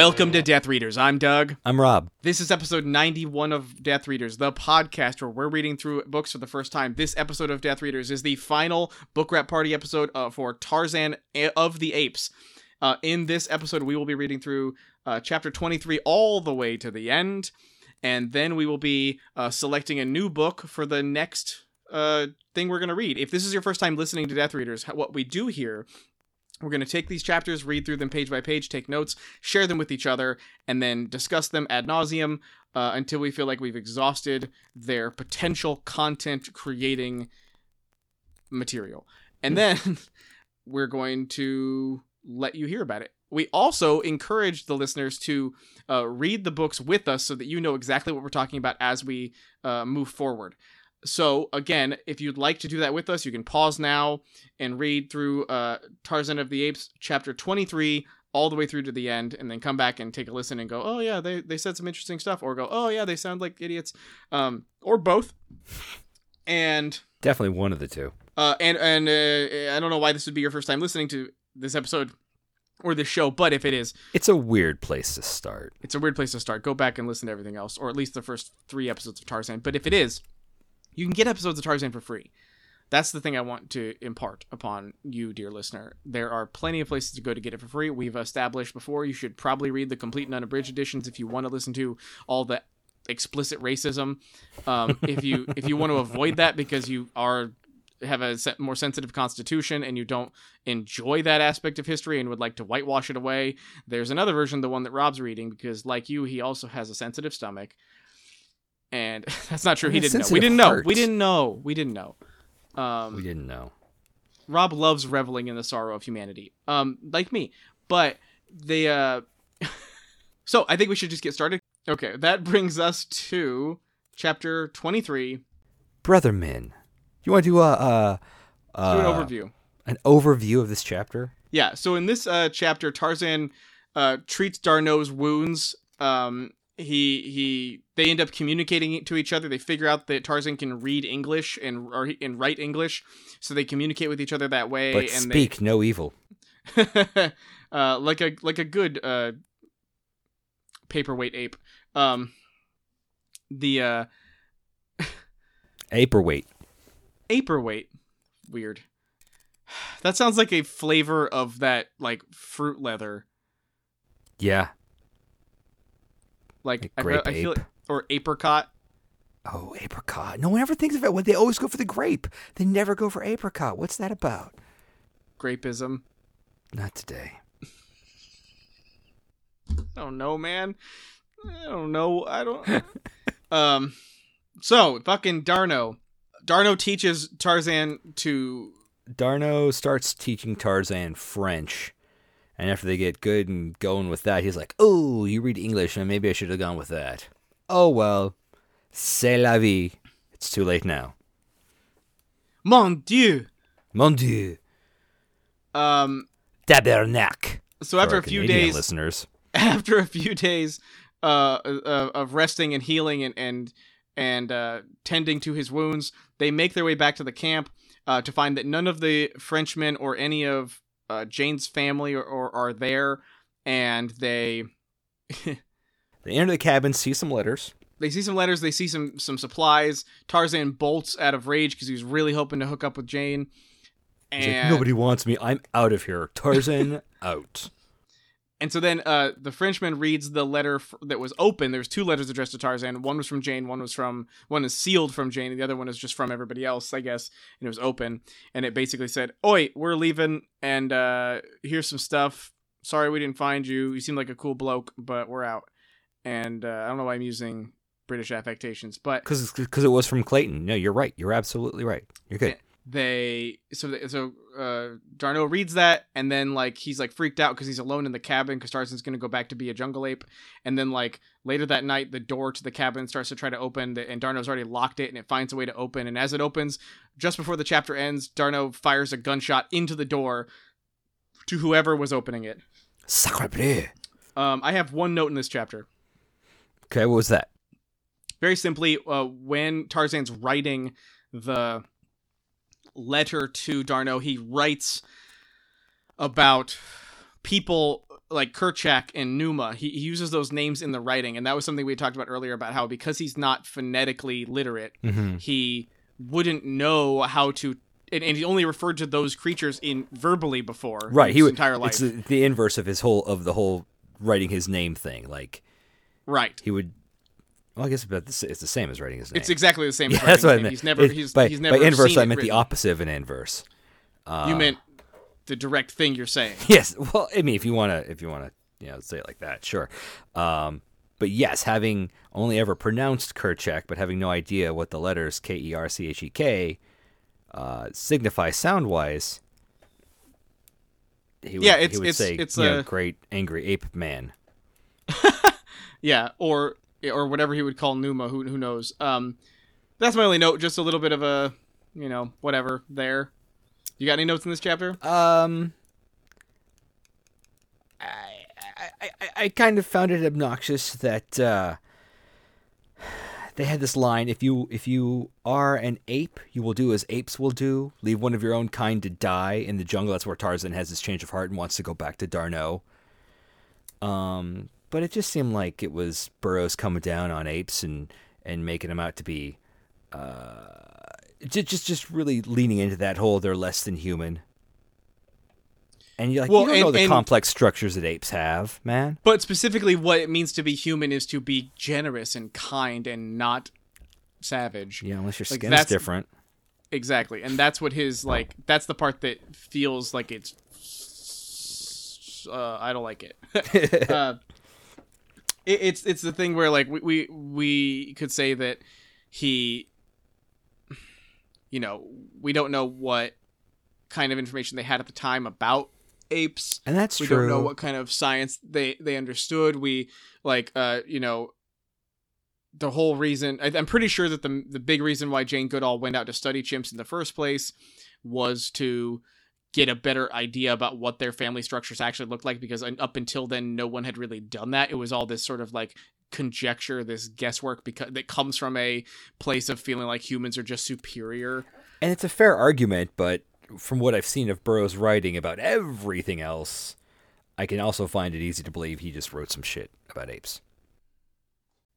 Welcome to Death Readers. I'm Doug. I'm Rob. This is episode 91 of Death Readers, the podcast where we're reading through books for the first time. This episode of Death Readers is the final book wrap party episode uh, for Tarzan of the Apes. Uh, in this episode, we will be reading through uh, chapter 23 all the way to the end, and then we will be uh, selecting a new book for the next uh, thing we're going to read. If this is your first time listening to Death Readers, what we do here we're going to take these chapters, read through them page by page, take notes, share them with each other, and then discuss them ad nauseum uh, until we feel like we've exhausted their potential content creating material. And then we're going to let you hear about it. We also encourage the listeners to uh, read the books with us so that you know exactly what we're talking about as we uh, move forward. So again, if you'd like to do that with us, you can pause now and read through uh, Tarzan of the Apes chapter 23 all the way through to the end and then come back and take a listen and go, "Oh yeah, they they said some interesting stuff," or go, "Oh yeah, they sound like idiots." Um or both. And Definitely one of the two. uh and and uh, I don't know why this would be your first time listening to this episode or this show, but if it is, It's a weird place to start. it's a weird place to start. Go back and listen to everything else, or at least the first three episodes of Tarzan. But if it is, you can get episodes of Tarzan for free. That's the thing I want to impart upon you, dear listener. There are plenty of places to go to get it for free. We've established before you should probably read the complete and unabridged editions if you want to listen to all the explicit racism. Um, if you if you want to avoid that because you are have a more sensitive constitution and you don't enjoy that aspect of history and would like to whitewash it away, there's another version, the one that Rob's reading, because like you, he also has a sensitive stomach. And that's not true. He And a didn't know. We didn't know. We didn't know. We didn't know. Um, We didn't know. Rob loves reveling in the sorrow of humanity, um, like me. But they, uh, so I think we should just get started. Okay, that brings us to chapter twenty-three. Brother Min, you want to do a, a, Let's do an uh, overview. an overview of this chapter? Yeah. So in this uh, chapter, Tarzan uh, treats D'Arnot's wounds. Um, he he. They end up communicating to each other. They figure out that Tarzan can read English and or and write English, so they communicate with each other that way. But and speak no evil. uh, like a like a good uh, paperweight ape. Um, the uh, Aperweight. aperweight. Weird. That sounds like a flavor of that like fruit leather. Yeah. Like I, grape I feel like, or apricot. Oh, apricot. No one ever thinks of it they always go for the grape. They never go for apricot. What's that about? grapeism. Not today. I don't know, man. I don't know. I don't. um. So fucking D'Arnot. D'Arnot teaches Tarzan to. D'Arnot starts teaching Tarzan French. And after they get good and going with that, he's like, Oh, you read English, and maybe I should have gone with that. Oh, well. C'est la vie. It's too late now. Mon Dieu. Mon Dieu. Um. Tabernacle. So after a few Canadian days, listeners. after a few days uh, of, of resting and healing and and and uh, tending to his wounds, they make their way back to the camp uh, to find that none of the Frenchmen or any of uh, Jane's family or, or are there, and they They enter the cabin, see some letters. they see some letters, they see some some supplies. Tarzan bolts out of rage because he was really hoping to hook up with Jane. He's And like, Nobody wants me. I'm out of here. Tarzan out. And so then uh, the Frenchman reads the letter f- that was open. There was two letters addressed to Tarzan. One was from Jane. One was from one is sealed from Jane. And the other one is just from everybody else, I guess. And it was open, and it basically said, "Oi, we're leaving, and uh, here's some stuff. Sorry we didn't find you. You seem like a cool bloke, but we're out." And uh, I don't know why I'm using British affectations, but Because it was from Clayton. No, you're right. You're absolutely right. You're good. They so they, so uh D'Arnot reads that and then like he's like freaked out because he's alone in the cabin because Tarzan's gonna go back to be a jungle ape and then like later that night the door to the cabin starts to try to open and D'Arnot's already locked it and it finds a way to open and as it opens just before the chapter ends D'Arnot fires a gunshot into the door to whoever was opening it Sacre bleu. um I have one note in this chapter Okay, what was that? very simply uh, when tarzan's writing the letter to d'arnot he writes about people like Kerchak and Numa, he, he uses those names in the writing, and that was something we talked about earlier about how because he's not phonetically literate, Mm-hmm. he wouldn't know how to. And, and he only referred to those creatures in verbally before, Right. his He would. entire life. It's the, the inverse of his whole of the whole writing his name thing. Like right. he would. Well, I guess about the, s- it's the same as writing his name. It's exactly the same. yeah, as that's what I meant. He's never. It- he's, by, he's never. by inverse, I meant the opposite of an inverse. Uh, You meant the direct thing you're saying. Yes. Well, I mean, if you want to, if you want to, you know, say it like that, sure. Um, but yes, having only ever pronounced Kerchak, but having no idea what the letters K E R C H E K uh, signify sound wise, he would, Yeah, he would it's- say, it's you know, a- great angry ape man. Yeah, or or whatever he would call Numa. Who who knows? Um, that's my only note. Just a little bit of a, you know, whatever there. You got any notes in this chapter? Um, I, I, I, I kind of found it obnoxious that uh, they had this line: "If you if you are an ape, you will do as apes will do. Leave one of your own kind to die in the jungle." That's where Tarzan has his change of heart and wants to go back to D'Arnot. Um, but it just seemed like it was Burroughs coming down on apes and and making them out to be. Uh, just, just just really leaning into that whole they're less than human. And you're like, Well, you don't know the and- complex structures that apes have, man. But specifically, what it means to be human is to be generous and kind and not savage. Yeah, unless your Like, skin is that's- different. Exactly, and that's what his like. That's the part that feels like it's. Uh, I don't like it. uh, it. It's it's the thing where like we, we we could say that he. You know, we don't know what kind of information they had at the time about apes. And that's true. we true. don't know what kind of science they they understood. We like uh you know the whole reason I, I'm pretty sure that the the big reason why Jane Goodall went out to study chimps in the first place was to get a better idea about what their family structures actually looked like because up until then no one had really done that. It was all this sort of like conjecture, this guesswork because that comes from a place of feeling like humans are just superior. And it's a fair argument, but from what I've seen of Burroughs' writing about everything else, I can also find it easy to believe he just wrote some shit about apes.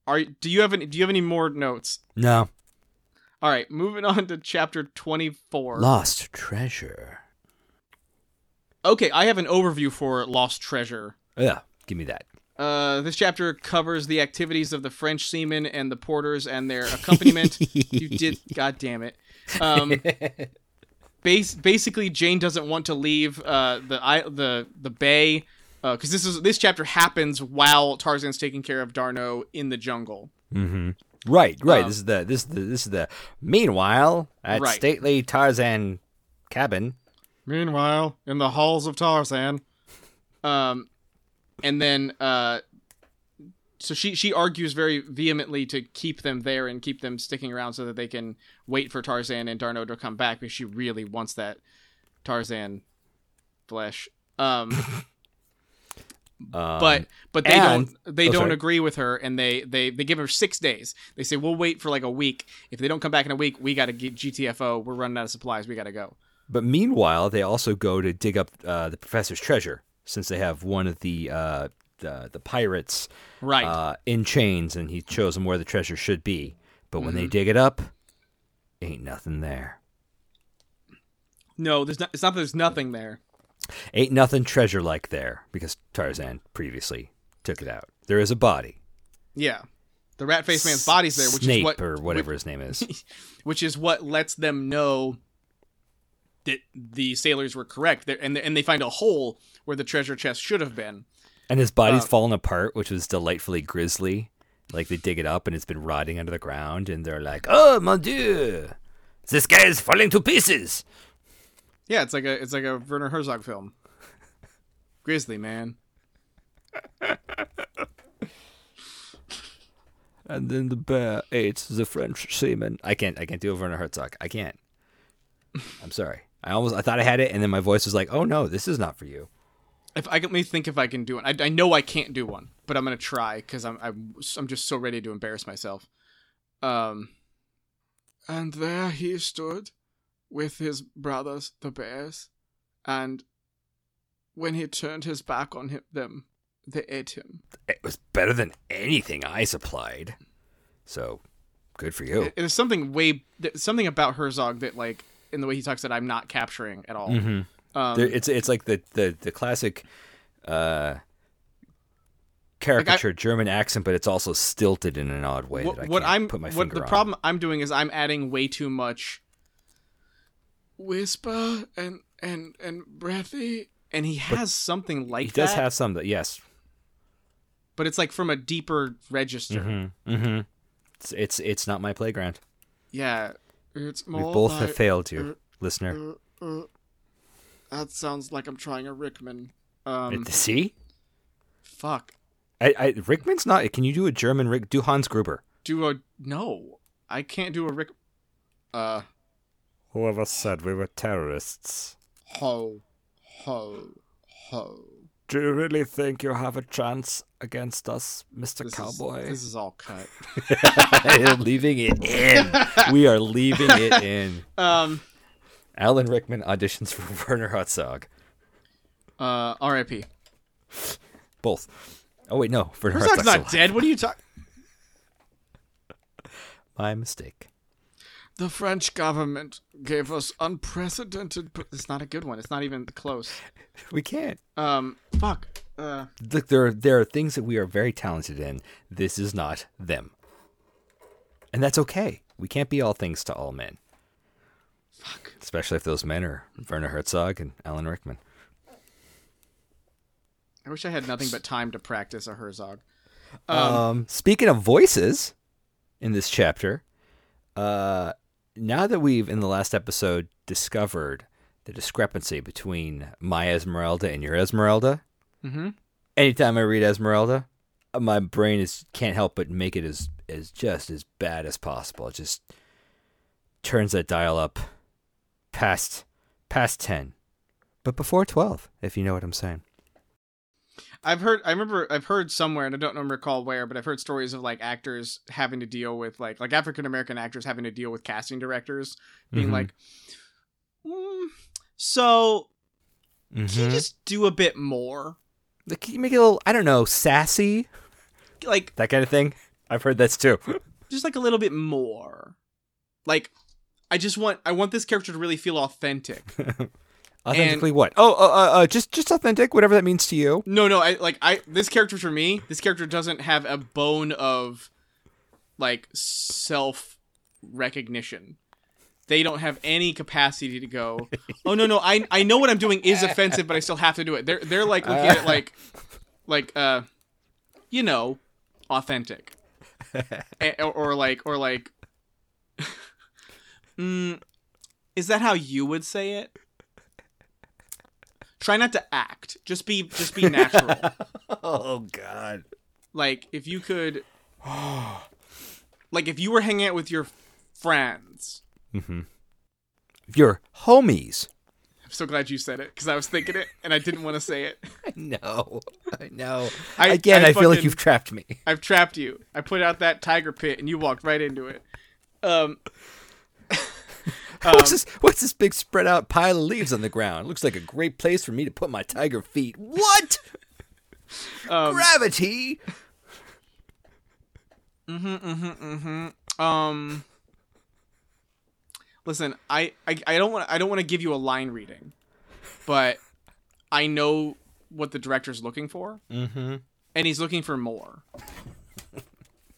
Are do you have any do you have any more notes? No. All right, moving on to chapter 24. Lost treasure. Okay, I have an overview for Lost Treasure. Yeah, give me that. Uh, this chapter covers the activities of the French seamen and the porters and their accompaniment. you did, god damn it. Um, base, basically, Jane doesn't want to leave uh, the the the bay because this is this chapter happens while Tarzan's taking care of D'Arnot in the jungle. Mm-hmm. Right, right. Um, this is the this is the this is the. Meanwhile, at Right. stately Tarzan cabin. Meanwhile, in the halls of Tarzan, um, and then uh, so she she argues very vehemently to keep them there and keep them sticking around so that they can wait for Tarzan and D'Arnot to come back because she really wants that Tarzan flesh. Um, Um, but but they and- don't they oh, don't sorry. agree with her and they, they they give her six days. They say we'll wait for like a week. If they don't come back in a week, we got to get GTFO. We're running out of supplies. We got to go. But meanwhile, they also go to dig up uh, the professor's treasure since they have one of the uh, the, the pirates Right. uh, in chains, and he shows them where the treasure should be. But when Mm-hmm. they dig it up, ain't nothing there. no, there's not. It's not that there's nothing there. Ain't nothing treasure like there because Tarzan previously took it out. There is a body, Yeah. The rat faced man's body's there, which Snape is what or whatever his name is. which is what lets them know that the sailors were correct. They're, and and they find a hole where the treasure chest should have been. And his body's Uh, fallen apart, which was delightfully grisly. Like they dig it up and it's been rotting under the ground, and they're like, "Oh mon dieu, this guy is falling to pieces." Yeah, it's like a it's like a Werner Herzog film. Grizzly man. And then the bear ate the French seaman. I can't. I can't do a Werner Herzog. I can't. I'm sorry. I almost. I thought I had it, and then my voice was like, "Oh no, this is not for you." If I can, let me think if I can do one. I, I know I can't do one, but I'm gonna try because I'm, I'm I'm just so ready to embarrass myself. Um, and there he stood, with his brothers the bears, and when he turned his back on him, them, they ate him. It was better than anything I supplied. So, good for you. It- There's something way something about Herzog that like in the way he talks that I'm not capturing at all. Mhm. Um, There- it's it's like the the the classic uh caricature German accent, but it's also stilted in an odd way what, that I what can't I'm put my what the on. problem I'm doing is I'm adding way too much whisper and and and breathy, and he has something like that. he does have some that yes. but it's like from a deeper register. Mm-hmm. Mm-hmm. It's, it's it's not my playground. Yeah, it's We both like, have failed you, listener. uh, uh, that sounds like I'm trying a Rickman. Um, See, fuck. I, I Rickman's not. Can you do a German Rick? Do Hans Gruber. Do a no. I can't do a Rick. Uh, Whoever said we were terrorists? ho, ho, ho. Do you really think you have a chance against us, Mister This is, this is all cut. leaving it in. We are leaving it in. Um. Alan Rickman auditions for Werner Herzog. Uh. R.I.P. Both. Oh wait, no. Werner Herzog's Herzog's not alive. dead. What are you talking? My mistake. The French government gave us unprecedented. p- It's not a good one. It's not even close. We can't. Um. Fuck. Uh. Look, there are, there are things that we are very talented in. This is not them, and that's okay. We can't be all things to all men, Fuck. especially if those men are Werner Herzog and Alan Rickman. I wish I had nothing but time to practice a Herzog. Um, speaking of voices in this chapter, uh, now that we've in the last episode discovered the discrepancy between my Esmeralda and your Esmeralda, Mm-hmm. anytime I read Esmeralda, my brain is can't help but make it as as just as bad as possible. It just turns that dial up past past ten, but before twelve, if you know what I'm saying. I've heard. I remember. I've heard somewhere, and I don't recall where, but I've heard stories of like actors having to deal with like like African American actors having to deal with casting directors being Mhm. like, "Mm, "So can Mhm. you just do a bit more?" Like, Can you make it a little, I don't know, sassy, Like that kind of thing? I've heard that's too. just like a little bit more. Like I just want. I want this character to really feel authentic. Authentically, what? Oh, uh, uh, uh, just just authentic, whatever that means to you. No, no, I like I this character for me, this character doesn't have a bone of like self recognition. They don't have any capacity to go, "Oh no, no, I I know what I'm doing is offensive, but I still have to do it." They're they're like looking at it like like uh you know, authentic. A- or, or like or like mm, is that how you would say it? Try not to act. Just be just be natural. oh God. like if you could like if you were hanging out with your friends Mm-hmm. Your homies. i'm so glad you said it because i was thinking it and i didn't want to say it I know. I know. I- Again, I I, feel like you've trapped me. i've trapped you i put out that tiger pit and you walked right into it um what's this? What's this big spread out pile of leaves on the ground? Looks like a great place for me to put my tiger feet. What? um Gravity. Mm-hmm. Mm-hmm. Mm-hmm. Um listen i i, I don't want i don't want to give you a line reading but i know what the director's looking for Mm-hmm. and he's looking for more.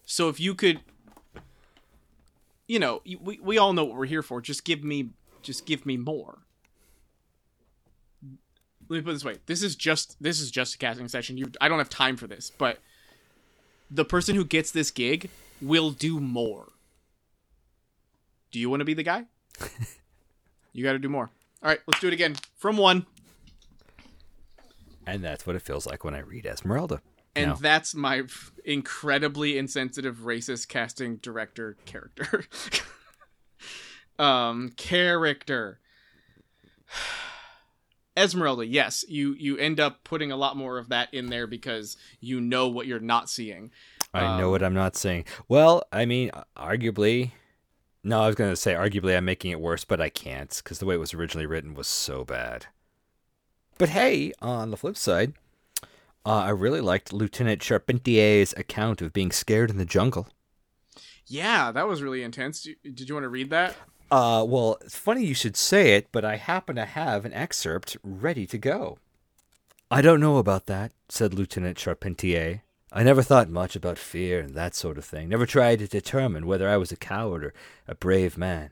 so if you could, you know, we we all know what we're here for. Just give me, just give me more. Let me put it this way: this is just this is just a casting session. You, I don't have time for this, but the person who gets this gig will do more. Do you want to be the guy? you got to do more. All right, let's do it again from one. And that's what it feels like when I read Esmeralda. And No. that's my incredibly insensitive racist casting director character. um character. Esmeralda, yes, you you end up putting a lot more of that in there because you know what you're not seeing. I know Um, what I'm not saying. Well, I mean, arguably. No, I was going to say arguably I'm making it worse, but I can't because the way it was originally written was so bad. But hey, on the flip side, uh, I really liked Lieutenant Charpentier's account of being scared in the jungle. Yeah, that was really intense. Did did you want to read that? Uh, well, it's funny you should say it, but I happen to have an excerpt ready to go. I don't know about that, said Lieutenant Charpentier. I never thought much about fear and that sort of thing, never tried to determine whether I was a coward or a brave man.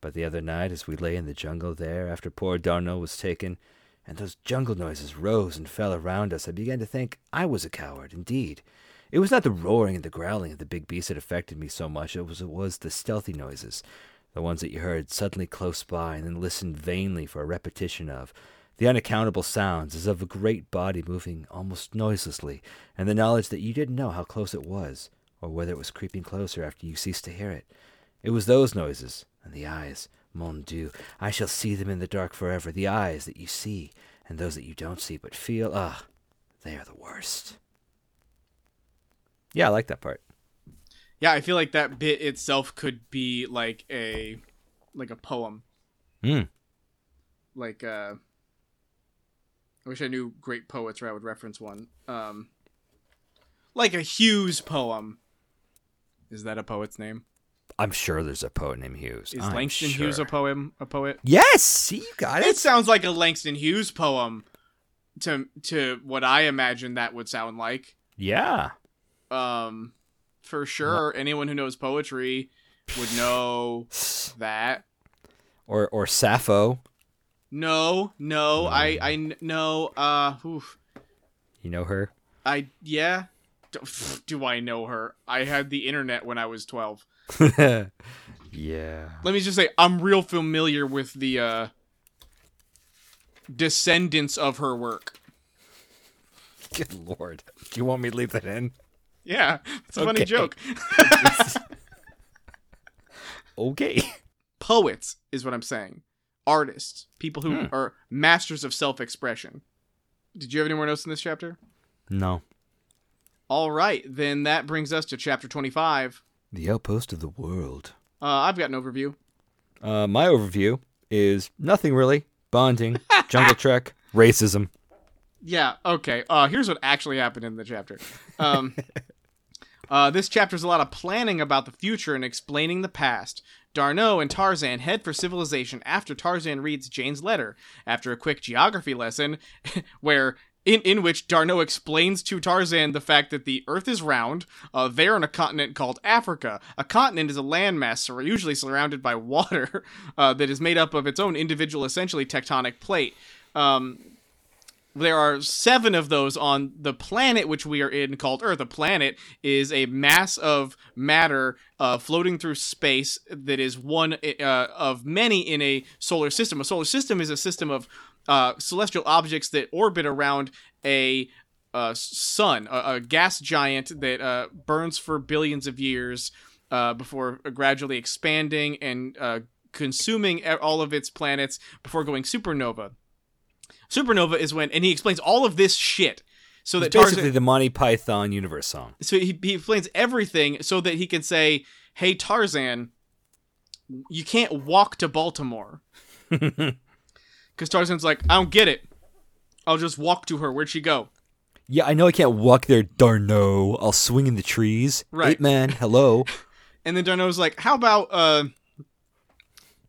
But the other night, as we lay in the jungle there after poor D'Arnot was taken, and those jungle noises rose and fell around us, I began to think I was a coward, indeed. It was not the roaring and the growling of the big beast that affected me so much, it was, it was the stealthy noises, the ones that you heard suddenly close by and then listened vainly for a repetition of, the unaccountable sounds as of a great body moving almost noiselessly, and the knowledge that you didn't know how close it was, or whether it was creeping closer after you ceased to hear it. It was those noises, and the eyes, mon Dieu, I shall see them in the dark forever, the eyes that you see, and those that you don't see but feel, ah, they are the worst. Yeah, I like that part. Yeah, I feel like that bit itself could be like a like a poem. Hmm. Like uh I wish I knew great poets or I would reference one. Um like a Hughes poem. Is that a poet's name? I'm sure there's a poet named Hughes. Is I'm Langston sure. Hughes a poem a poet? Yes, see, you got It it. sounds like a Langston Hughes poem to to what I imagine that would sound like. Yeah. Um for sure anyone who knows poetry would know that. Or or Sappho. No, no, I I kn- no uh oof. You know her? I yeah. Do, do I know her? I had the internet when I was 12. yeah. Let me just say I'm real familiar with the uh descendants of her work. Good lord. Do you want me to leave that in? Yeah, it's a funny joke. Okay. Poets is what I'm saying. Artists, people who Hmm. are masters of self-expression. Did you have any more notes in this chapter? No. All right, then that brings us to chapter 25. The outpost of the world. Uh, I've got an overview. Uh, my overview is nothing really. Bonding, jungle trek, racism. Yeah, okay. Uh, here's what actually happened in the chapter. Um, uh, this chapter's a lot of planning about the future and explaining the past. D'Arnot and Tarzan head for civilization after Tarzan reads Jane's letter. After a quick geography lesson, where in, in which D'Arnot explains to Tarzan the fact that the Earth is round, uh, they're on a continent called Africa. A continent is a landmass, usually surrounded by water, uh, that is made up of its own individual, essentially tectonic plate. Um, there are seven of those on the planet which we are in called Earth. A planet is a mass of matter uh, floating through space that is one uh, of many in a solar system. A solar system is a system of uh, celestial objects that orbit around a uh, sun, a, a gas giant that uh, burns for billions of years uh, before gradually expanding and uh, consuming all of its planets before going supernova. Supernova is when, and he explains all of this shit so that It's basically Tarzan, the Monty Python universe song. so he, he explains everything so that he can say, "Hey Tarzan, you can't walk to Baltimore," because Tarzan's like, "I don't get it. I'll just walk to her. Where'd she go?" Yeah, I know I can't walk there, D'Arnot. I'll swing in the trees. Right. Ape man, hello. And then D'Arnot's like, "How about uh,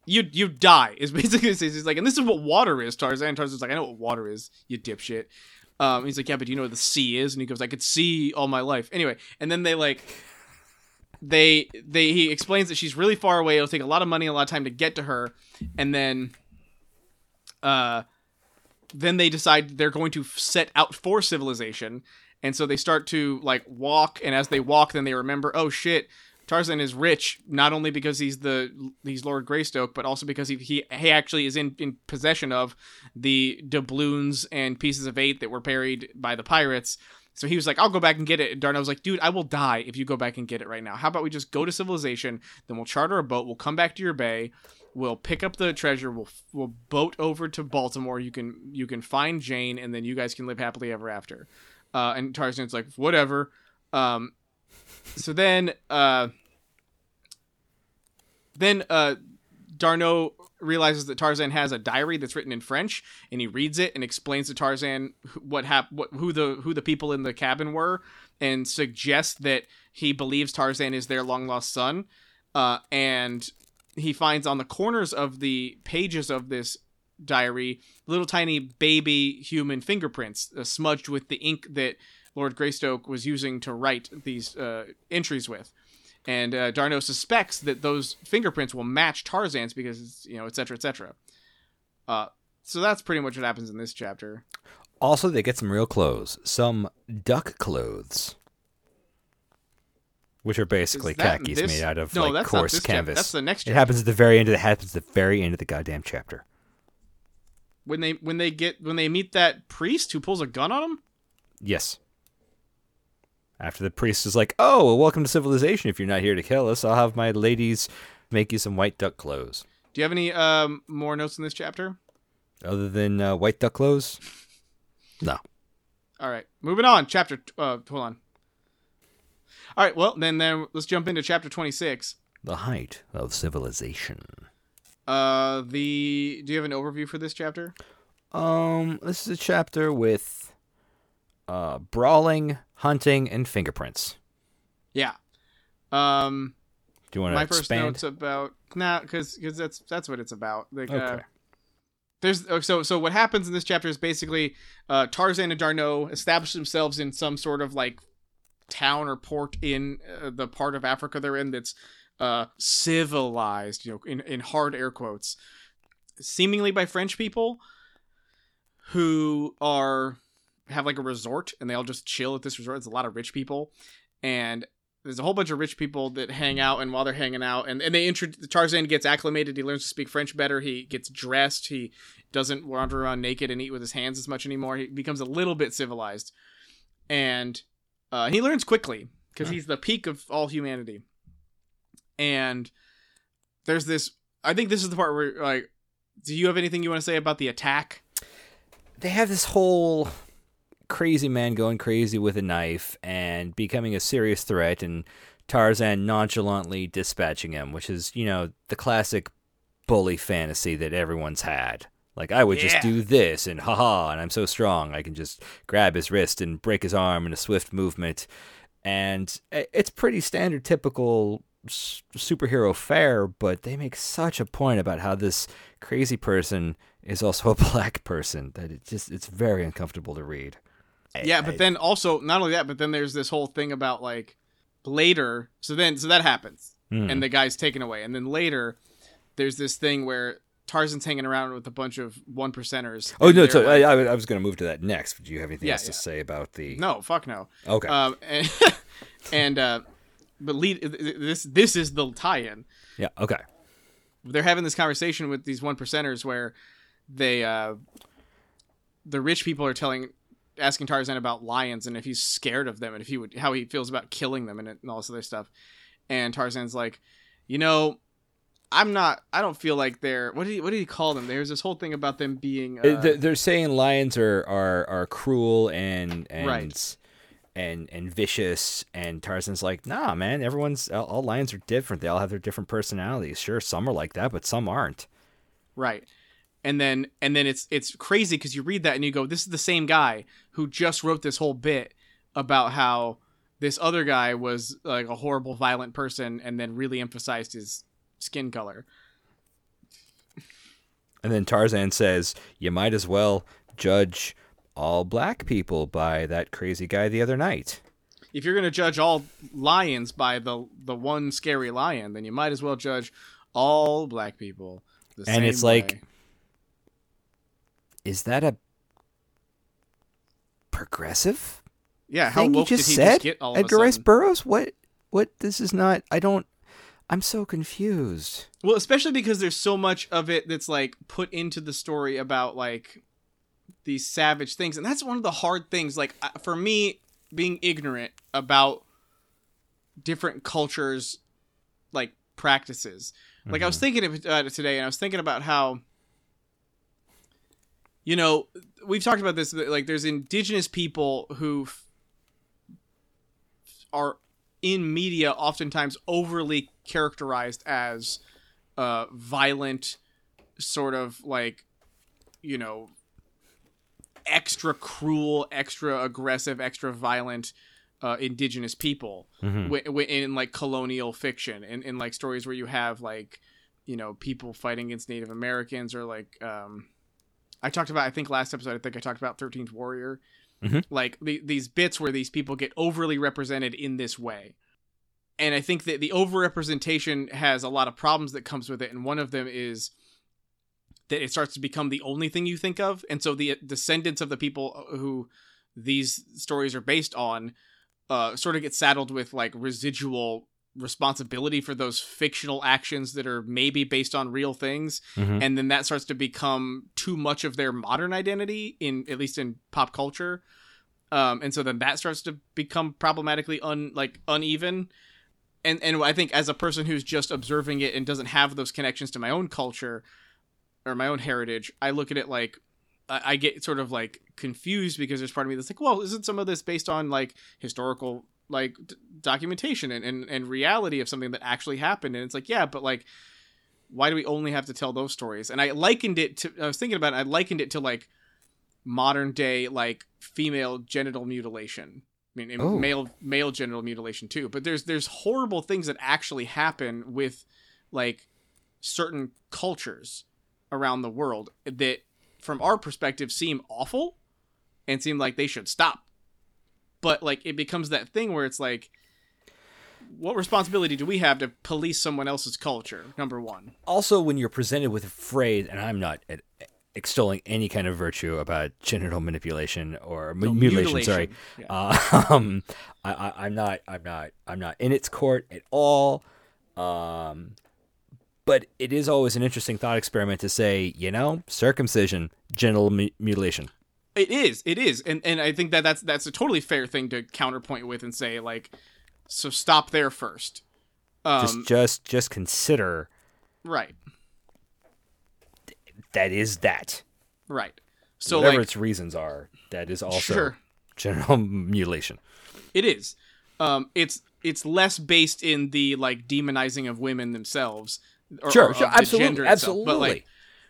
you you die?" Is basically what he. He's like, "And this is what water is." Tarzan. Tarzan's like, "I know what water is, you dipshit." Um, he's like, "Yeah, but do you know what the sea is?" And he goes, "I could see all my life." Anyway, and then they like, they they he explains that she's really far away. It'll take a lot of money, a lot of time to get to her, and then, uh, then they decide they're going to set out for civilization. And so they start to like walk, and as they walk, then they remember, oh shit, Tarzan is rich not only because he's the he's Lord Greystoke, but also because he he, he actually is in, in possession of the doubloons and pieces of eight that were buried by the pirates. So he was like, "I'll go back and get it." And D'Arnot was like, "Dude, I will die if you go back and get it right now. How about we just go to civilization? Then we'll charter a boat. We'll come back to your bay. We'll pick up the treasure. We'll we'll boat over to Baltimore. You can you can find Jane, and then you guys can live happily ever after." Uh, and Tarzan's like, "Whatever." Um, so then uh then uh D'Arnot realizes that Tarzan has a diary that's written in French, and he reads it and explains to Tarzan what hap- what who the who the people in the cabin were, and suggests that he believes Tarzan is their long lost son. Uh, and he finds on the corners of the pages of this diary little tiny baby human fingerprints uh, smudged with the ink that Lord Greystoke was using to write these uh, entries with. And uh, D'Arnot suspects that those fingerprints will match Tarzan's because, you know, et cetera, et cetera. Uh, so that's pretty much what happens in this chapter. Also, they get some real clothes, some duck clothes, which are basically khakis this- made out of no, like coarse chapter. canvas. That's the next It happens at the very end. Of, the, it happens at the very end of the goddamn chapter. when they when they get when they meet that priest who pulls a gun on them. Yes. After the priest is like, "Oh, well, welcome to civilization. If you're not here to kill us, I'll have my ladies make you some white duck clothes." Do you have any um, more notes in this chapter? Other than uh, white duck clothes, no. All right, moving on. Chapter. Uh, hold on. All right. Well, then, then let's jump into chapter twenty-six. The height of civilization. Uh, the. Do you have an overview for this chapter? Um, this is a chapter with uh, brawling, hunting, and fingerprints. Yeah. Um, Do you want to expand? my first expand? notes about nah, because because that's that's what it's about. Like, uh, Okay. there's oh, so so what happens in this chapter is basically uh, Tarzan and D'Arnot establish themselves in some sort of like town or port in uh, the part of Africa they're in that's uh, civilized, you know, in in hard air quotes, seemingly by French people who are have like a resort and they all just chill at this resort. It's a lot of rich people, and there's a whole bunch of rich people that hang out. And while they're hanging out, and and they introduce Tarzan gets acclimated. He learns to speak French better. He gets dressed. He doesn't wander around naked and eat with his hands as much anymore. He becomes a little bit civilized, and uh, he learns quickly because he's the peak of all humanity. And there's this. I think this is the part where like, do you have anything you want to say about the attack? they have this whole crazy man going crazy with a knife and becoming a serious threat and Tarzan nonchalantly dispatching him, which is, you know, the classic bully fantasy that everyone's had. Like I would just do this and haha, and I'm so strong I can just grab his wrist and break his arm in a swift movement. And it's pretty standard typical superhero fare, but they make such a point about how this crazy person is also a black person that it just it's very uncomfortable to read. Yeah I- but then also not only that but then there's this whole thing about like later so then so that happens Hmm. and the guy's taken away and then later there's this thing where tarzan's hanging around with a bunch of one percenters Oh no! So I, like- I I was going to move to that next. But do you have anything Yeah, else to say about the? no fuck no Okay. um and, and uh but lead this this is the tie-in yeah. Okay. they're having this conversation with these one percenters where they uh the rich people are telling asking Tarzan about lions and if he's scared of them and if he would how he feels about killing them and, and all this other stuff. And Tarzan's like, you know, I'm not. I don't feel like they're. What did he? What did he call them? There's this whole thing about them being. Uh, they're, they're saying lions are, are, are cruel and and Right. and and vicious, and Tarzan's like, nah, man. Everyone's all, all lions are different. They all have their different personalities. Sure, some are like that, but some aren't. right. And then and then it's it's crazy because you read that and you go, this is the same guy who just wrote this whole bit about how this other guy was like a horrible, violent person, and then really emphasized his skin color. And then Tarzan says, you might as well judge all black people by that crazy guy the other night. if you're gonna judge all lions by the the one scary lion, then you might as well judge all black people. The And it's like- Is that a progressive yeah, how thing you just did he said? just get all Edgar Rice? Burroughs? What? What? This is not. I don't. I'm so confused. Well, especially because there's so much of it that's like put into the story about like these savage things, and that's one of the hard things. Like for me, being ignorant about different cultures, like practices. Like I was thinking about it uh, today, and I was thinking about how, you know, we've talked about this. Like, there's indigenous people who f- are in media oftentimes overly characterized as uh violent sort of like you know extra cruel extra aggressive extra violent uh, indigenous people Mhm. w- w- in like colonial fiction and in like stories where you have like you know people fighting against native americans or like um i talked about i think last episode i think i talked about 13th warrior Mhm. like the, these bits where these people get overly represented in this way and i think that the overrepresentation has a lot of problems that comes with it and one of them is that it starts to become the only thing you think of and so the descendants of the people who these stories are based on uh, sort of get saddled with like residual responsibility for those fictional actions that are maybe based on real things. Mhm. and then that starts to become too much of their modern identity in at least in pop culture. Um, and so then that starts to become problematically un like uneven. And and I think as a person who's just observing it and doesn't have those connections to my own culture or my own heritage, I look at it like I get sort of like confused because there's part of me that's like, well, isn't some of this based on like historical like d- documentation and, and and reality of something that actually happened? And it's like, yeah, but like, why do we only have to tell those stories? And I likened it to I was thinking about it, I likened it to like modern day like female genital mutilation. I mean, Oh. male male genital mutilation too. But there's there's horrible things that actually happen with like certain cultures around the world that from our perspective seem awful and seem like they should stop. But like it becomes that thing where it's like what responsibility do we have to police someone else's culture? Number 1. also when you're presented with a phrase and i'm not extolling any kind of virtue about genital manipulation or mu- No, mutilation, sorry Yeah. uh, um I, I i'm not i'm not i'm not in its court at all um but it is always an interesting thought experiment to say you know circumcision genital mu- mutilation It is. It is. And and I think that that's that's a totally fair thing to counterpoint with and say like so stop there first. Um just just just consider right. that is that Right. So whatever like its reasons are that is also sure. genital mutilation It is. Um, it's it's less based in the like demonizing of women themselves. Or, Sure, or sure, absolutely, gender itself. But absolutely. like,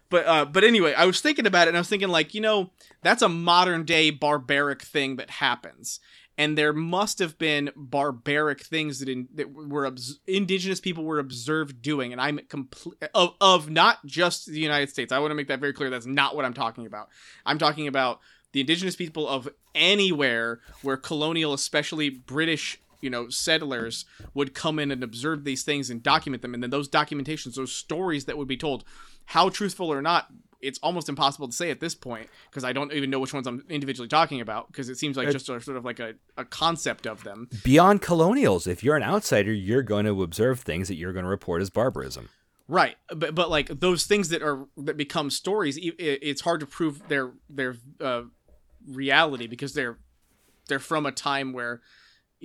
but uh, but anyway, I was thinking about it, and I was thinking like, you know, that's a modern day barbaric thing that happens, and there must have been barbaric things that in, that were obs- indigenous people were observed doing, and I'm complete of of not just the United States. I want to make that very clear. That's not what I'm talking about. I'm talking about the indigenous people of anywhere where colonial, especially British, you know, settlers would come in and observe these things and document them. And then those documentations, those stories that would be told, how truthful or not, it's almost impossible to say at this point because I don't even know which ones I'm individually talking about because it seems like just a, sort of like a, a concept of them. beyond colonials if you're an outsider you're going to observe things that you're going to report as barbarism Right, but but like those things that are that become stories, it's hard to prove their their uh, reality because they're they're from a time where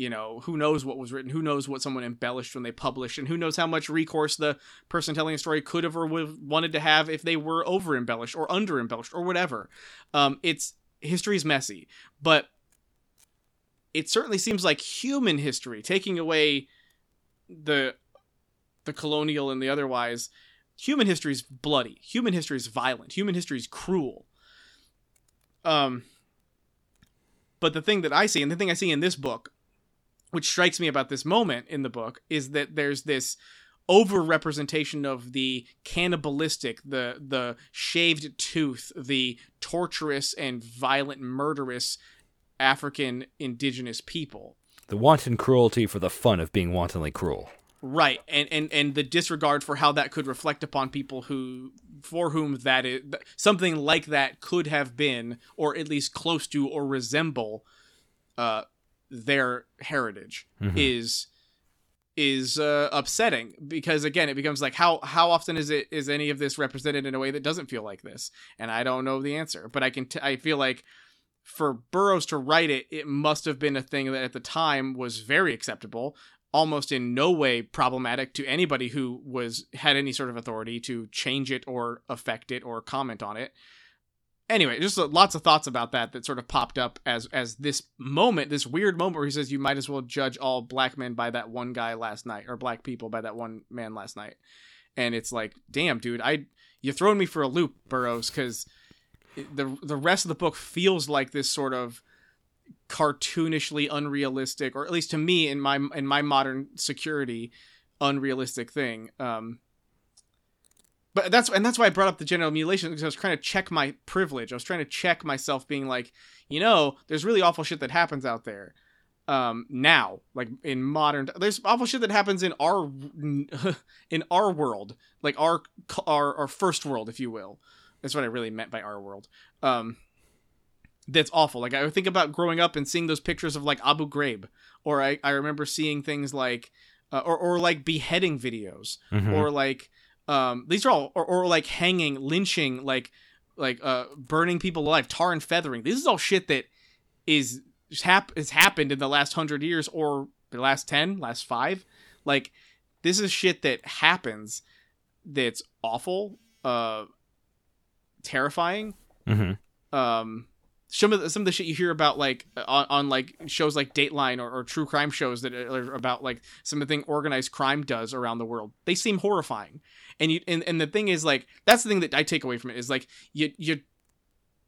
you know who knows what was written, who knows what someone embellished when they published, and who knows how much recourse the person telling a story could have or would wanted to have if they were over embellished or under embellished or whatever. Um, it's is messy, but it certainly seems like human history, taking away the the colonial and the otherwise, human history is bloody. Human history is violent. Human history is cruel. Um, but the thing that I see, and the thing I see in this book, which strikes me about this moment in the book, is that there's this over representation of the cannibalistic, the the shaved tooth, the torturous and violent, murderous African indigenous people. the wanton cruelty for the fun of being wantonly cruel Right, and and and the disregard for how that could reflect upon people who, for whom that is something like that could have been, or at least close to, or resemble, uh, their heritage Mhm. is is uh, upsetting because again it becomes like how how often is it is any of this represented in a way that doesn't feel like this and i don't know the answer but i can t- i feel like for burroughs to write it it must have been a thing that at the time was very acceptable almost in no way problematic to anybody who was had any sort of authority to change it or affect it or comment on it anyway just uh, lots of thoughts about that that sort of popped up as as this moment this weird moment where he says you might as well judge all black men by that one guy last night or black people by that one man last night and it's like, damn, dude, I you're throwing me for a loop, Burroughs, because the the rest of the book feels like this sort of cartoonishly unrealistic, or at least to me in my in my modern security, unrealistic thing. Um, but that's and that's why I brought up the genital mutilation because I was trying to check my privilege. I was trying to check myself, being like, you know, there's really awful shit that happens out there. Um, now, like in modern, there's awful shit that happens in our in our world, like our our our first world, if you will. That's what I really meant by our world. Um, that's awful. Like I think about growing up and seeing those pictures of like Abu Ghraib, or I, I remember seeing things like, uh, or or like beheading videos, Mhm. or like um these are all or, or like hanging, lynching, like like uh burning people alive, tar and feathering. This is all shit that is hap- has happened in the last hundred years or the last ten, last five. Like this is shit that happens that's awful, uh terrifying Mhm. um some of the, some of the shit you hear about like on, on like shows like Dateline or, or true crime shows that are about like some of the thing organized crime does around the world. They seem horrifying, and you and, and the thing is like that's the thing that I take away from it is like you you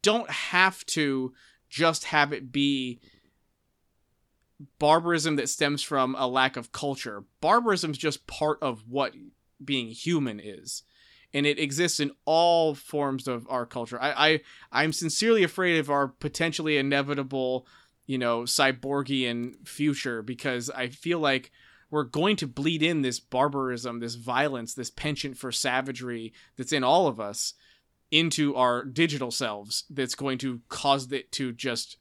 don't have to just have it be barbarism that stems from a lack of culture. Barbarism is just part of what being human is and it exists in all forms of our culture. I, I I'm sincerely afraid of our potentially inevitable, you know, cyborgian future because I feel like we're going to bleed in this barbarism, this violence, this penchant for savagery that's in all of us into our digital selves that's going to cause it to just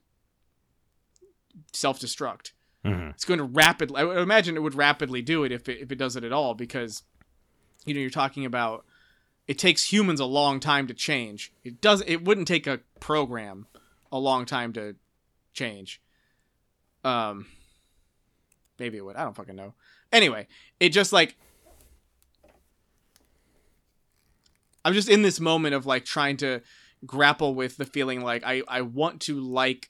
self-destruct. Mhm. It's going to rapidly I would imagine it would rapidly do it if it if it does it at all because you know you're talking about it takes humans a long time to change. It does it wouldn't take a program a long time to change. Um maybe it would. I don't fucking know. Anyway, it just like I'm just in this moment of like trying to grapple with the feeling like I I want to like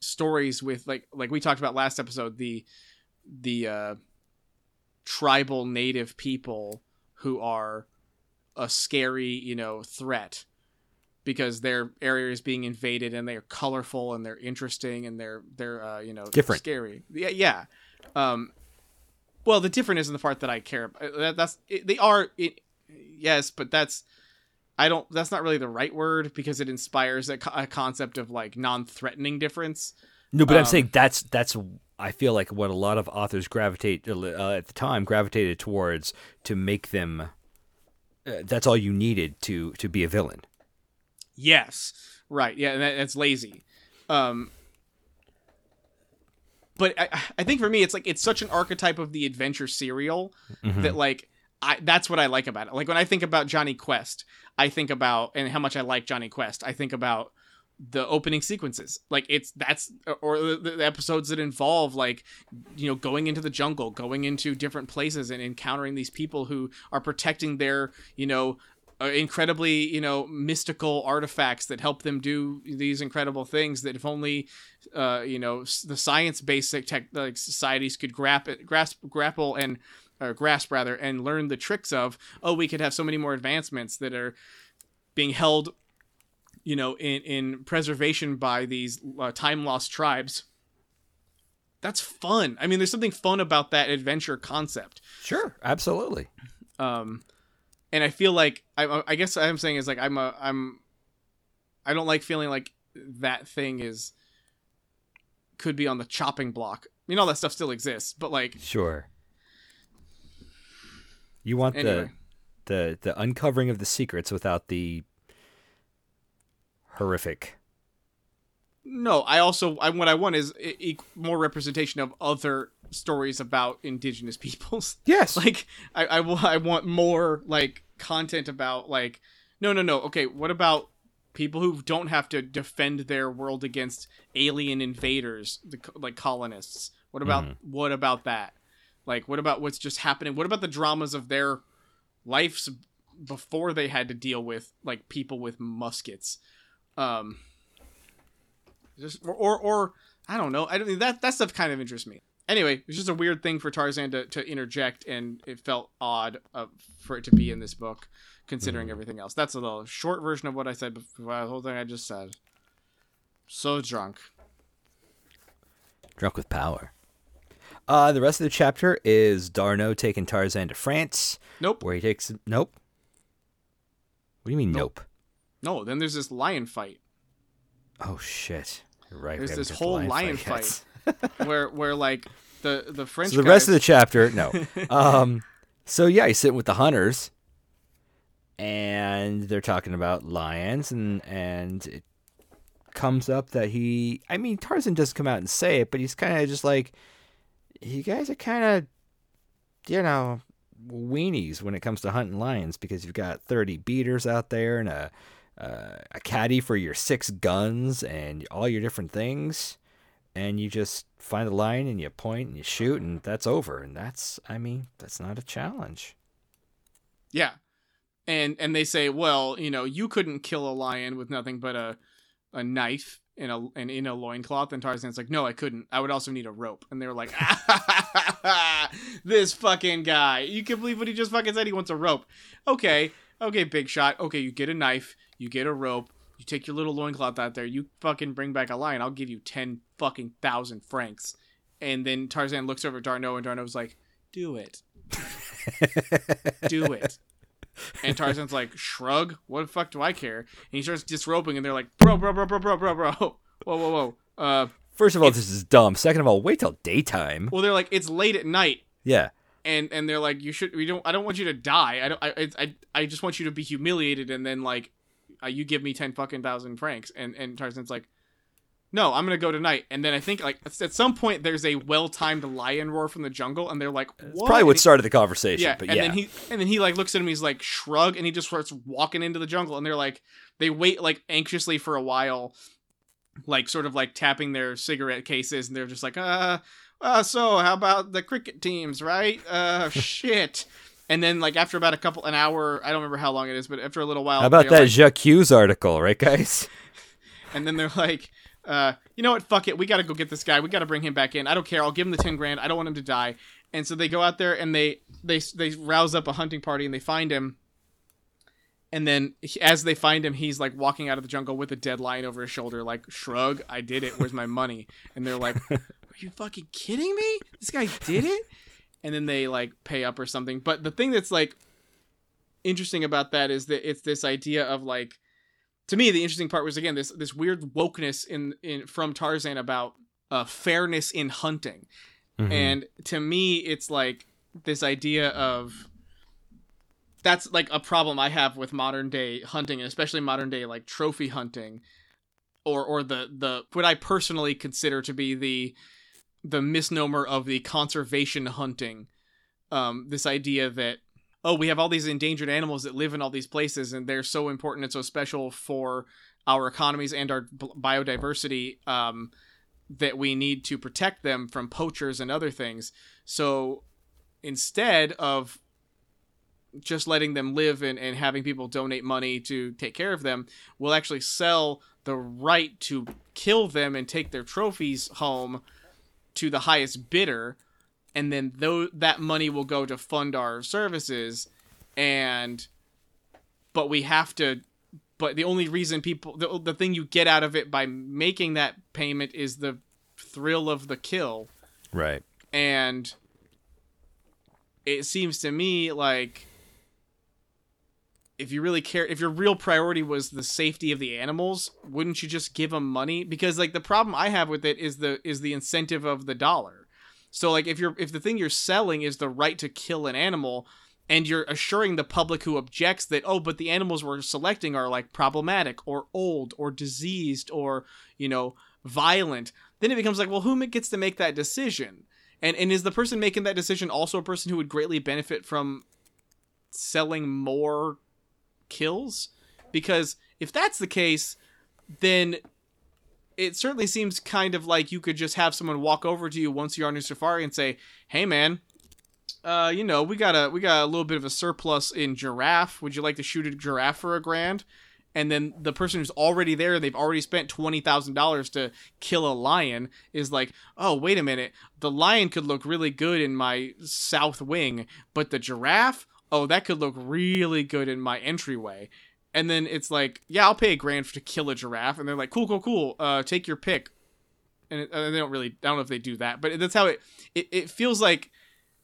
stories with like like we talked about last episode the the uh tribal native people who are a scary, you know, threat because their area is being invaded and they're colorful and they're interesting and they're they're uh, you know Different. scary. Yeah, yeah. Um, well, the different isn't the part that I care about. That, that's it, they are it, yes, but that's I don't. That's not really the right word because it inspires a, co- a concept of like non-threatening difference. No, but I'm Um, saying that's that's I feel like what a lot of authors gravitate uh, at the time gravitated towards to make them. Uh, that's all you needed to to be a villain. Yes. Right. Yeah, and that, that's lazy. Um but I, I think for me it's like it's such an archetype of the adventure serial Mhm. that like I that's what I like about it. Like when I think about Jonny Quest, I think about and how much I like Jonny Quest. I think about the opening sequences. Like it's that's or the, episodes that involve like you know going into the jungle, going into different places and encountering these people who are protecting their, you know, uh, incredibly you know mystical artifacts that help them do these incredible things that if only uh, you know the science basic tech like societies could grasp grasp grapple and or grasp rather and learn the tricks of oh we could have so many more advancements that are being held you know in in preservation by these uh, time lost tribes that's fun i mean there's something fun about that adventure concept Sure, absolutely. um and i feel like i i guess what i'm saying is like i'm a i'm i don't like feeling like that thing is could be on the chopping block I mean all that stuff still exists but like Sure. You want Anyway. the the the uncovering of the secrets without the horrific. no i also I, what i want is e- more representation of other stories about indigenous peoples. Yes. like I, I, wa- I want more like content about like no no no. Okay what about people who don't have to defend their world against alien invaders the like colonists? What about mm-hmm. what about that? Like what about what's just happening? What about the dramas of their lives before they had to deal with like people with muskets um just or or, or i don't know i don't that that stuff kind of interests me anyway, it's just a weird thing for Tarzan to, to interject, and it felt odd uh, for it to be in this book, considering Mhm. everything else. That's a little short version of what I said before. The whole thing I just said. So drunk. Drunk with power. Uh, the rest of the chapter is D'Arnot taking Tarzan to France, Nope. where he takes. Nope. What do you mean, Nope. nope? No. Then there's this lion fight Oh shit! You're right. There's this haven't got the whole lion yet. where where like the the French. So the rest of the chapter, no. um, so yeah, he's sitting with the hunters, and they're talking about lions, and and it comes up that he, I mean, Tarzan doesn't come out and say it, but he's kind of just like, you guys are kind of, you know, weenies when it comes to hunting lions because you've got thirty beaters out there and a. Uh, a caddy for your six guns and all your different things and you just find a line and you point and you shoot and that's over and that's i mean that's not a challenge Yeah. And and they say, well, you know, you couldn't kill a lion with nothing but a a knife in a and in a loincloth. And Tarzan's like, no, I couldn't. I would also need a rope. And they were like, this fucking guy. You can believe what he just fucking said. He wants a rope. Okay, okay, big shot. Okay, you get a knife, you get a rope, you take your little loincloth out there, you fucking bring back a lion. I'll give you ten fucking thousand francs. And then Tarzan looks over at D'Arnot, and D'Arnot's like, do it. do it. And Tarzan's like, shrug. What the fuck do I care? And he starts disrobing, and they're like, bro, bro, bro, bro, bro, bro, bro. Whoa, whoa, whoa. Uh, first of all this is dumb second of all wait till daytime well, they're like, it's late at night, yeah and and they're like, you should. We don't. I don't want you to die. I don't. I I- I just want you to be humiliated, and then like, uh, you give me ten fucking thousand francs. And and Tarzan's like, no, I'm gonna go tonight. And then I think like at some point there's a well timed lion roar from the jungle, and they're like, what? it's probably what started the conversation Yeah, but and yeah then he and then he like looks at him. He's like shrug, and he just starts walking into the jungle. And they're like, they wait like anxiously for a while, like sort of like tapping their cigarette cases, and they're just like, uh, uh so how about the cricket teams, right? Uh, shit. And then like after about a couple an hour, I don't remember how long it is, but after a little while, how about that like- jacques hughes article right guys and then they're like, uh, you know what? Fuck it. We got to go get this guy. We got to bring him back in. I don't care. I'll give him the 10 grand. I don't want him to die. And so they go out there and they, they, they rouse up a hunting party and they find him. And then as they find him, he's like walking out of the jungle with a dead lion over his shoulder, like, shrug, I did it. Where's my money? And they're like, are you fucking kidding me? This guy did it? And then they like pay up or something. But the thing that's like interesting about that is that it's this idea of like, to me the interesting part was again this this weird wokeness in in from Tarzan about uh, fairness in hunting, Mhm. and to me it's like this idea of that's like a problem I have with modern day hunting, and especially modern day like trophy hunting, or or the the what I personally consider to be the the misnomer of the conservation hunting. Um, this idea that oh, we have all these endangered animals that live in all these places, and they're so important and so special for our economies and our biodiversity um, that we need to protect them from poachers and other things. So instead of just letting them live and, and having people donate money to take care of them, we'll actually sell the right to kill them and take their trophies home to the highest bidder and then though that money will go to fund our services and but we have to but the only reason people the, the thing you get out of it by making that payment is the thrill of the kill. Right. And it seems to me like if you really care if your real priority was the safety of the animals wouldn't you just give them money? Because like the problem i have with it is the is the incentive of the dollar. So like if you're if the thing you're selling is the right to kill an animal and you're assuring the public who objects that oh but the animals we're selecting are like problematic or old or diseased or you know violent then it becomes like well who gets to make that decision? And and is the person making that decision also a person who would greatly benefit from selling more kills? Because if that's the case, then it certainly seems kind of like you could just have someone walk over to you once you're on your safari and say, "Hey, man." Uh, you know, we got a we got a little bit of a surplus in giraffe. Would you like to shoot a giraffe for a grand? and then the person who's already there, they've already spent twenty thousand dollars to kill a lion, is like, oh wait a minute, the lion could look really good in my south wing, but the giraffe, oh that could look really good in my entryway. And then it's like, yeah, I'll pay a grand to kill a giraffe, and they're like, cool, cool, cool. Uh, take your pick. And it, uh, they don't really, I don't know if they do that, but that's how it. It, it feels like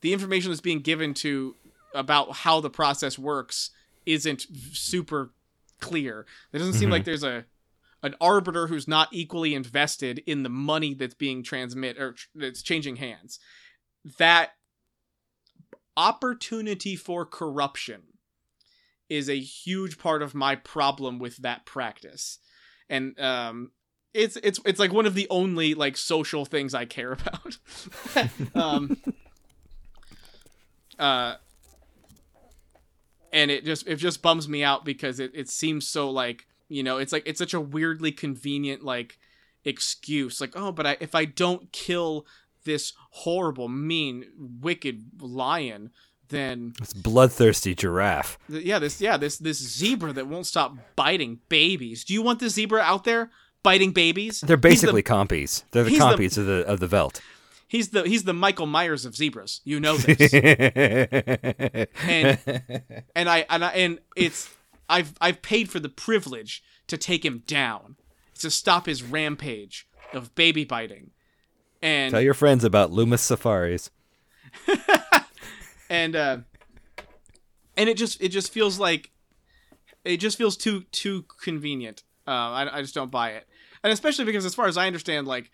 the information that's being given to about how the process works isn't super clear. It doesn't seem Mhm. like there's a an arbiter who's not equally invested in the money that's being transmit or tr- that's changing hands. That opportunity for corruption is a huge part of my problem with that practice. And um it's it's it's like one of the only like social things I care about. um uh and it just it just bums me out because it, it seems so like you know it's like it's such a weirdly convenient like excuse like oh but I, if i don't kill this horrible mean wicked lion then It's bloodthirsty giraffe. th- yeah this yeah this this zebra that won't stop biting babies do you want this zebra out there biting babies They're He's the- basically compies. They're the he's the- compies of the of the Veldt. he's the he's the michael myers of zebras you know this and and I and I and it's I've I've paid for the privilege to take him down to stop his rampage of baby biting, and Tell your friends about Loomis Safaris. and uh, and it just it just feels like it just feels too too convenient. Uh, I I just don't buy it, and especially because as far as I understand, like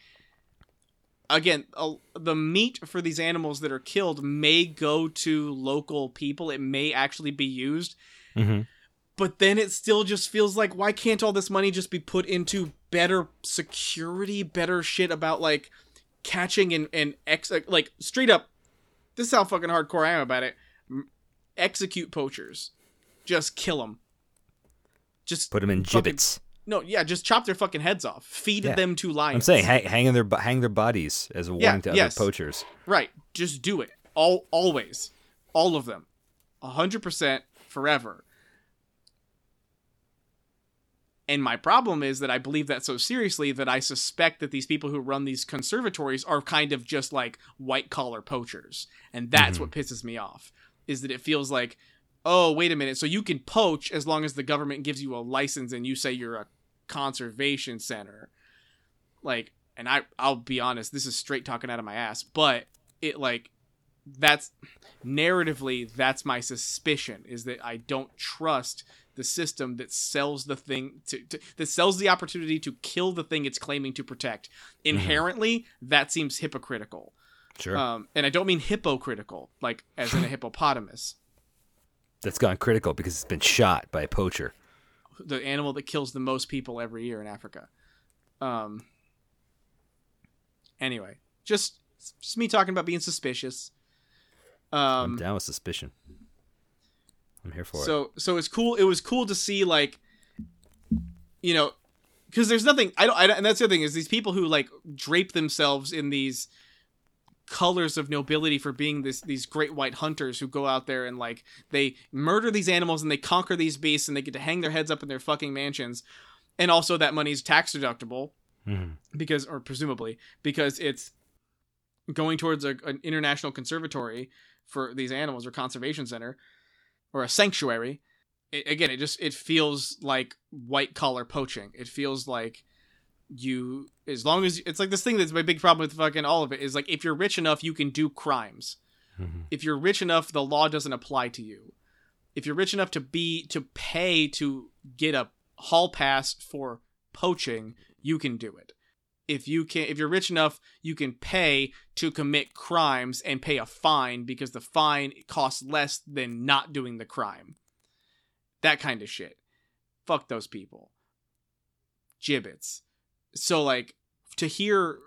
again, uh, the meat for these animals that are killed may go to local people. It may actually be used, hmm but then it still just feels like why can't all this money just be put into better security, better shit about like catching and and ex like straight up. This is how fucking hardcore I am about it. Execute poachers, just kill them. Just Put them in Fucking- gibbets. no, yeah, just chop their fucking heads off. Feed Yeah. them to lions. I'm saying hang, hang their hang their bodies as a warning Yeah, to yes. other poachers. Right. Just do it. All always. All of them. A hundred percent forever. And my problem is that I believe that so seriously that I suspect that these people who run these conservatories are kind of just like white collar poachers. And that's Mhm. what pisses me off. Is that it feels like, oh, wait a minute, so you can poach as long as the government gives you a license and you say you're a conservation center. Like, and I I'll be honest, this is straight talking out of my ass, but it like that's narratively that's my suspicion is that I don't trust the system that sells the thing to, to that sells the opportunity to kill the thing it's claiming to protect. Inherently, that seems hypocritical. Sure. Um, and I don't mean hypocritical, like as in a hippopotamus, That's gone critical because it's been shot by a poacher. the animal that kills the most people every year in Africa. Um. Anyway, just just me talking about being suspicious. I'm Um. down with suspicion. I'm here for it. So so it's cool. It was cool to see like, you know, because there's nothing. I don't. I, and that's the other thing is these people who like drape themselves in these colors of nobility for being this these great white hunters who go out there and like they murder these animals and they conquer these beasts and they get to hang their heads up in their fucking mansions and also that money's tax deductible Mhm. because or presumably because it's going towards a, an international conservatory for these animals or conservation center or a sanctuary it, again it just it feels like white collar poaching. It feels like you as long as it's like this thing that's my big problem with fucking all of it is like if you're rich enough you can do crimes. Mhm. if you're rich enough the law doesn't apply to you. If you're rich enough to be to pay to get a hall pass for poaching you can do it if you can if you're rich enough you can pay to commit crimes and pay a fine because the fine costs less than not doing the crime. That kind of shit. Fuck those people. Gibbets. So like to hear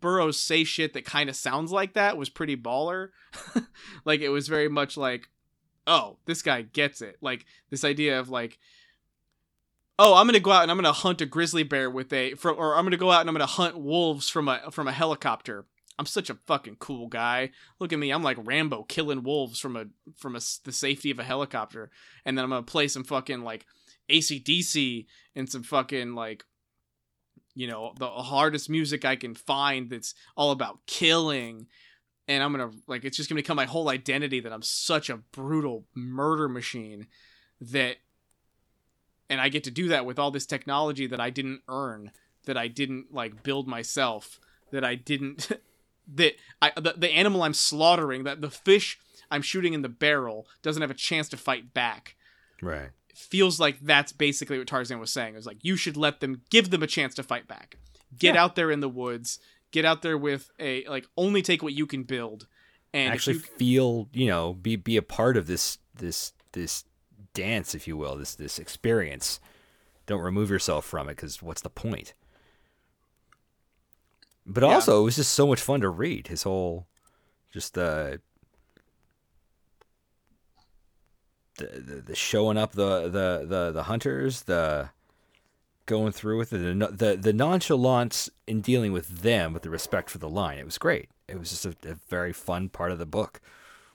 Burroughs say shit that kind of sounds like that was pretty baller. Like it was very much like oh this guy gets it. Like this idea of like oh i'm gonna go out and i'm gonna hunt a grizzly bear with a from, or i'm gonna go out and i'm gonna hunt wolves from a from a helicopter. I'm such a fucking cool guy. Look at me i'm like rambo killing wolves from a from a the safety of a helicopter. And then i'm gonna play some fucking like ACDC and some fucking like you know the hardest music I can find that's all about killing. And I'm gonna like it's just gonna become my whole identity that I'm such a brutal murder machine that and I get to do that with all this technology that I didn't earn that I didn't like build myself that I didn't that I the, the animal I'm slaughtering that the fish I'm shooting in the barrel doesn't have a chance to fight back Right. feels like that's basically what Tarzan was saying. It was like you should let them give them a chance to fight back. Get Yeah. out there in the woods. Get out there with a like only take what you can build. And Actually you- feel, you know, be be a part of this this this dance, if you will, this this experience. Don't remove yourself from it because what's the point? But Yeah. also, it was just so much fun to read. His whole, just the, the the, the showing up the, the the the hunters, the going through with it, the the the nonchalance in dealing with them, with the respect for the line. It was great. It was just a, a very fun part of the book,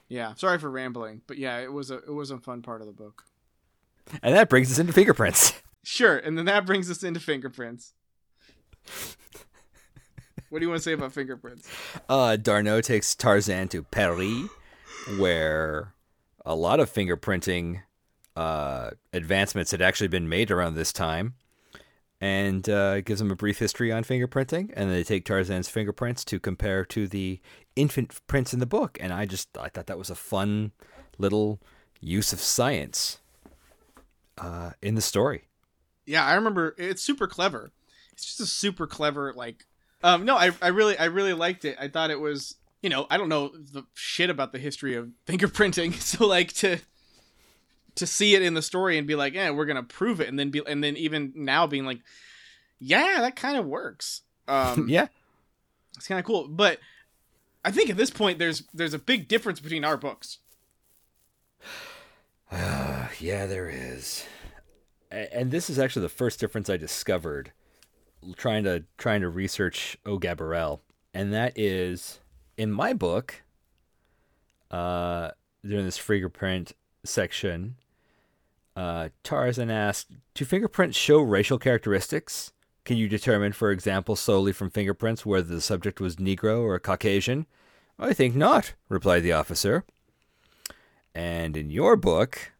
yeah, sorry for rambling, but yeah, it was a it was a fun part of the book. and that brings us into fingerprints. Sure, and then that brings us into fingerprints. what do you want to say about fingerprints? Uh, D'Arnot takes Tarzan to Paris, where a lot of fingerprinting uh, advancements had actually been made around this time, and uh, gives him a brief history on fingerprinting. And they take Tarzan's fingerprints to compare to the infant prints in the book. And I just I thought that was a fun little use of science uh, in the story. Yeah, I remember it's super clever. It's just a super clever like um no, I I really I really liked it. I thought it was, you know, I don't know the shit about the history of fingerprinting. So like to to see it in the story and be like, "Yeah, we're going to prove it." And then be and then even now being like, "Yeah, that kind of works." Um yeah. it's kind of cool, but I think at this point there's there's a big difference between our books. Uh, yeah, there is. And this is actually the first difference I discovered trying to trying to research O and that is in my book. Uh, during this fingerprint section, uh, Tarzan asked, "Do fingerprints show racial characteristics? Can you determine, for example, solely from fingerprints whether the subject was Negro or Caucasian?" I think not," replied the officer. And in your book,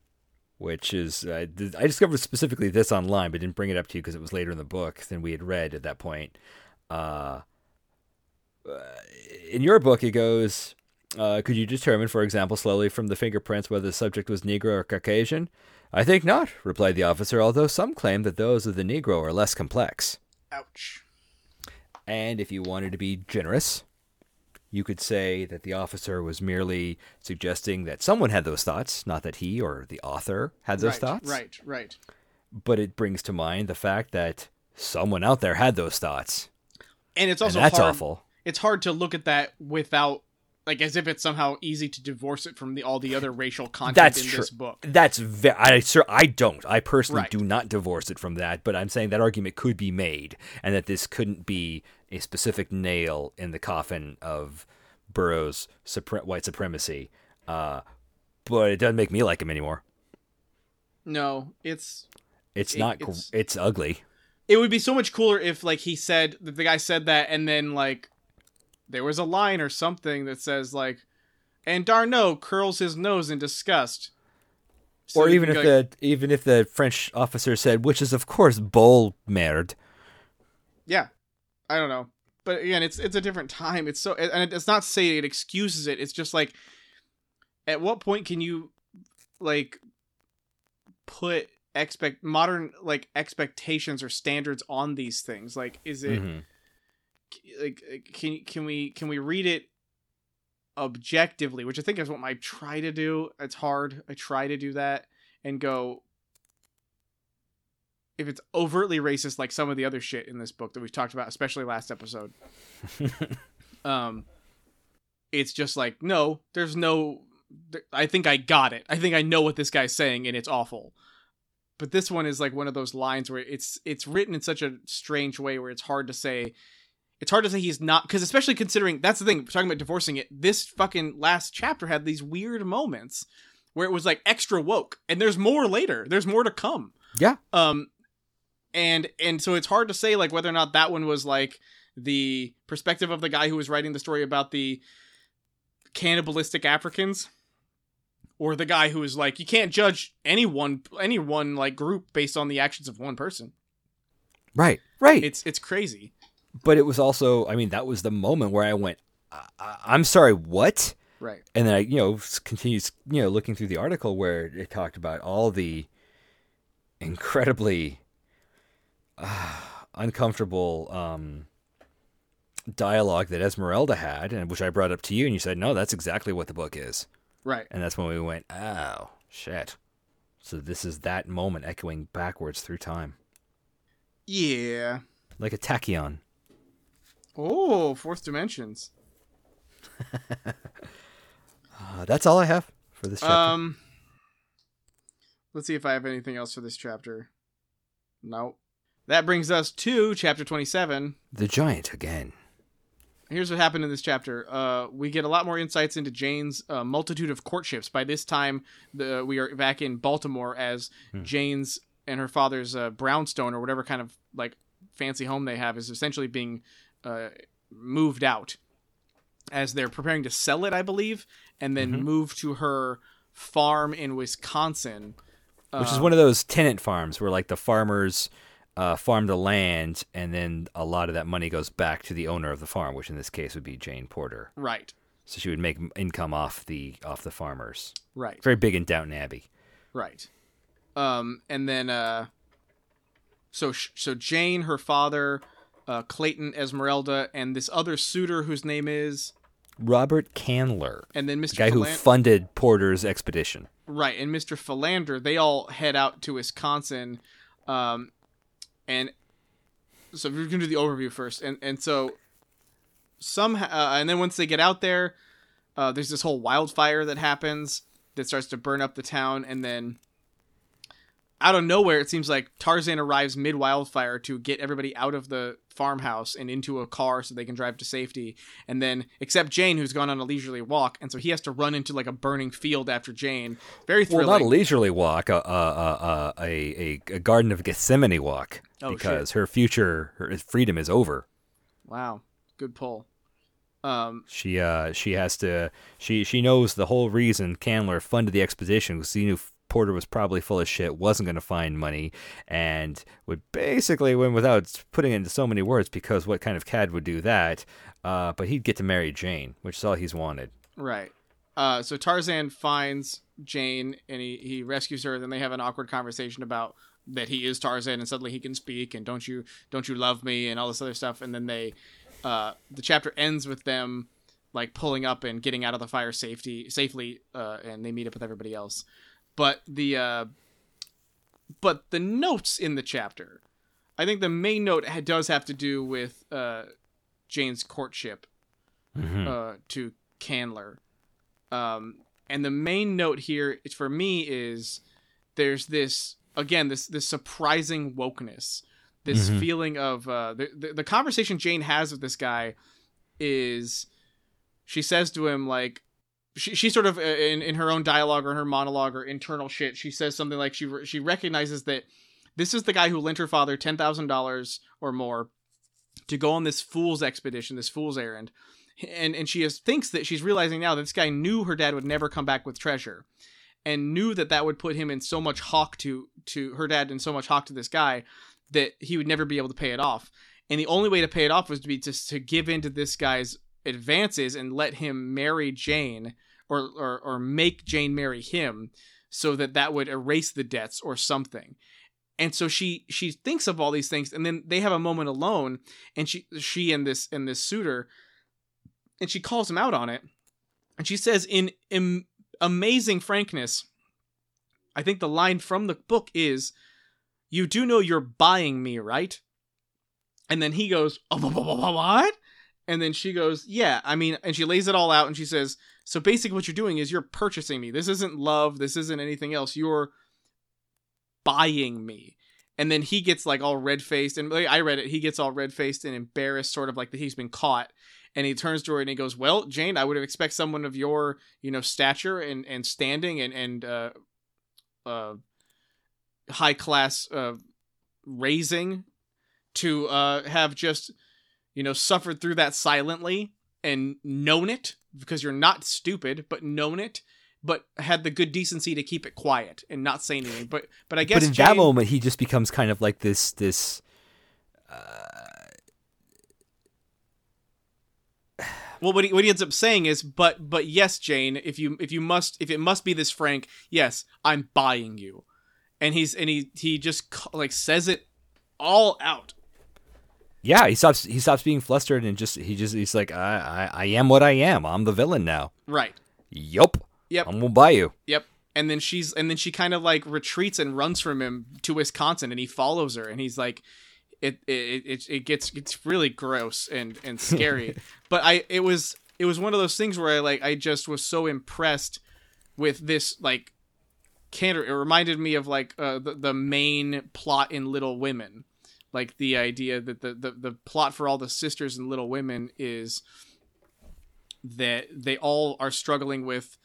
which is uh, I discovered specifically this online, but didn't bring it up to you because it was later in the book than we had read at that point. Uh, uh, in your book, it goes, uh, "Could you determine, for example, slowly from the fingerprints whether the subject was Negro or Caucasian?" I think not," replied the officer. Although some claim that those of the Negro are less complex. Ouch. And if you wanted to be generous, you could say that the officer was merely suggesting that someone had those thoughts, not that he or the author had those right, thoughts. Right, right. But it brings to mind the fact that someone out there had those thoughts. And it's And also that's hard, awful. it's hard to look at that without like as if it's somehow easy to divorce it from the all the other racial content That's in true. this book. That's ve- I sir I don't. I personally Right. do not divorce it from that, but I'm saying that argument could be made and that this couldn't be a specific nail in the coffin of Burroughs' supre- white supremacy. Uh, but it doesn't make me like him anymore. No, it's It's It- not. it's- it's ugly. it would be so much cooler if like he said that the guy said that and then like there was a line or something that says like and D'Arnot curls his nose in disgust. So or even if like, the even if the French officer said, which is of course bull merde. Yeah. I don't know. But again, it's it's a different time. It's so and it's not saying it excuses it. It's just like at what point can you like put expect modern like expectations or standards on these things? Like is it Mhm. Like can can we can we read it objectively which i think is what i try to do. It's hard. I try to do that and go if it's overtly racist like some of the other shit in this book that we've talked about especially last episode. Um it's just like no there's no i think i got it. I think i know what this guy's saying and it's awful. But this one is like one of those lines where it's it's written in such a strange way where it's hard to say it's hard to say he's not because especially considering that's the thing talking about divorcing it this fucking last chapter had these weird moments where it was like extra woke and there's more later there's more to come Yeah. Um, and and so it's hard to say like whether or not that one was like the perspective of the guy who was writing the story about the cannibalistic Africans, or the guy who is like you can't judge anyone any one like group based on the actions of one person. Right. Right. It's it's crazy. But it was also, I mean, that was the moment where I went, I- I- I'm sorry, what? Right. And then I, you know, continues, you know, looking through the article where it talked about all the incredibly uh, uncomfortable um, dialogue that Esmeralda had, and which I brought up to you, and you said, no, that's exactly what the book is. Right. And that's when we went, oh, shit. So this is that moment echoing backwards through time, Yeah. like a tachyon. Oh, fourth dimensions. Uh, that's all I have for this chapter. Um, let's see if I have anything else for this chapter. Nope. That brings us to chapter 27. the giant again. Here's what happened in this chapter. Uh, we get a lot more insights into Jane's uh, multitude of courtships. By this time, the we are back in Baltimore as Hmm. Jane's and her father's uh, brownstone or whatever kind of like fancy home they have is essentially being uh, moved out as they're preparing to sell it, I believe, and then Mhm. move to her farm in Wisconsin. which is Uh, one of those tenant farms where like the farmers uh, farm the land and then a lot of that money goes back to the owner of the farm which in this case would be jane porter right, so she would make income off the off the farmers right. very big in downton abbey Right. Um, and then uh, so sh- so Jane, her father, uh, Clayton, Esmeralda, and this other suitor whose name is, robert candler and then the Mr. guy who funded porter's expedition right, and Mr. Philander. They all head out to Wisconsin, um, and so we're gonna do the overview first, and and so somehow, uh, and then once they get out there, uh, there's this whole wildfire that happens that starts to burn up the town, and then out of nowhere, it seems like Tarzan arrives mid wildfire to get everybody out of the farmhouse and into a car so they can drive to safety. And then, except Jane, who's gone on a leisurely walk, and so he has to run into like a burning field after Jane. Very well not a leisurely walk a, a, a, a, a, a garden of gethsemane walk Oh, because her future her freedom is over wow, good pull. Um, She uh she has to she she knows the whole reason Candler funded the expedition because he knew Porter was probably full of shit, wasn't going to find money, and would basically win without putting it into so many words because what kind of cad would do that? Uh, but he'd get to marry Jane, which is all he's wanted. Right. Uh, so Tarzan finds Jane and he, he rescues her. Then they have an awkward conversation about that he is Tarzan and suddenly he can speak and don't you don't you love me and all this other stuff. And then they uh, the chapter ends with them like pulling up and getting out of the fire safety safely uh, and they meet up with everybody else. But the uh, but the notes in the chapter, I think the main note does have to do with uh, Jane's courtship Mhm. uh, to Candler. Um, and the main note here for me is there's this again this this surprising wokeness, this Mhm. feeling of uh, the, the the conversation Jane has with this guy is she says to him like she, she sort of uh, in, in her own dialogue or in her monologue or internal shit she says something like she she recognizes that this is the guy who lent her father ten thousand dollars or more to go on this fool's expedition, this fool's errand, and and she is, thinks that she's realizing now that this guy knew her dad would never come back with treasure, and knew that that would put him in so much hawk to to her dad and so much hawk to this guy that he would never be able to pay it off, and the only way to pay it off was to be just to give in to this guy's advances and let him marry Jane or or or make Jane marry him, so that that would erase the debts or something. And so she she thinks of all these things and then they have a moment alone and she she and this and this suitor and she calls him out on it. And she says in, in amazing frankness i think the line from the book is you do know you're buying me right and then he goes oh, wha- wha- wha- wha- what? And then she goes yeah i mean and she lays it all out and she says so basically what you're doing is you're purchasing me this isn't love this isn't anything else you're buying me. And then he gets like all red faced, and I read it. He gets all red faced and embarrassed, sort of like that he's been caught. And he turns to her and he goes, "Well, Jane, I would have expect someone of your, you know, stature and and standing and and uh, uh, high class uh, raising to uh, have just you know suffered through that silently and known it because you're not stupid, but known it, but had the good decency to keep it quiet and not say anything. But but I guess but in Jane, that moment, he just becomes kind of like this this. Uh, well, what he, what he ends up saying is, but but yes, Jane, if you if you must if it must be this frank, yes, I'm buying you, and he's and he he just like says it all out. Yeah, he stops. He stops being flustered and just he just he's like, I I, I am what I am. I'm the villain now. Right. Yup. Yep. I'm gonna buy you. Yep. And then she's and then she kind of like retreats and runs from him to Wisconsin and he follows her and he's like it it it, it gets it's really gross and and scary. but I it was it was one of those things where I like I just was so impressed with this like candor it reminded me of like uh, the the main plot in Little Women. Like the idea that the, the the plot for all the sisters in Little Women is that they all are struggling with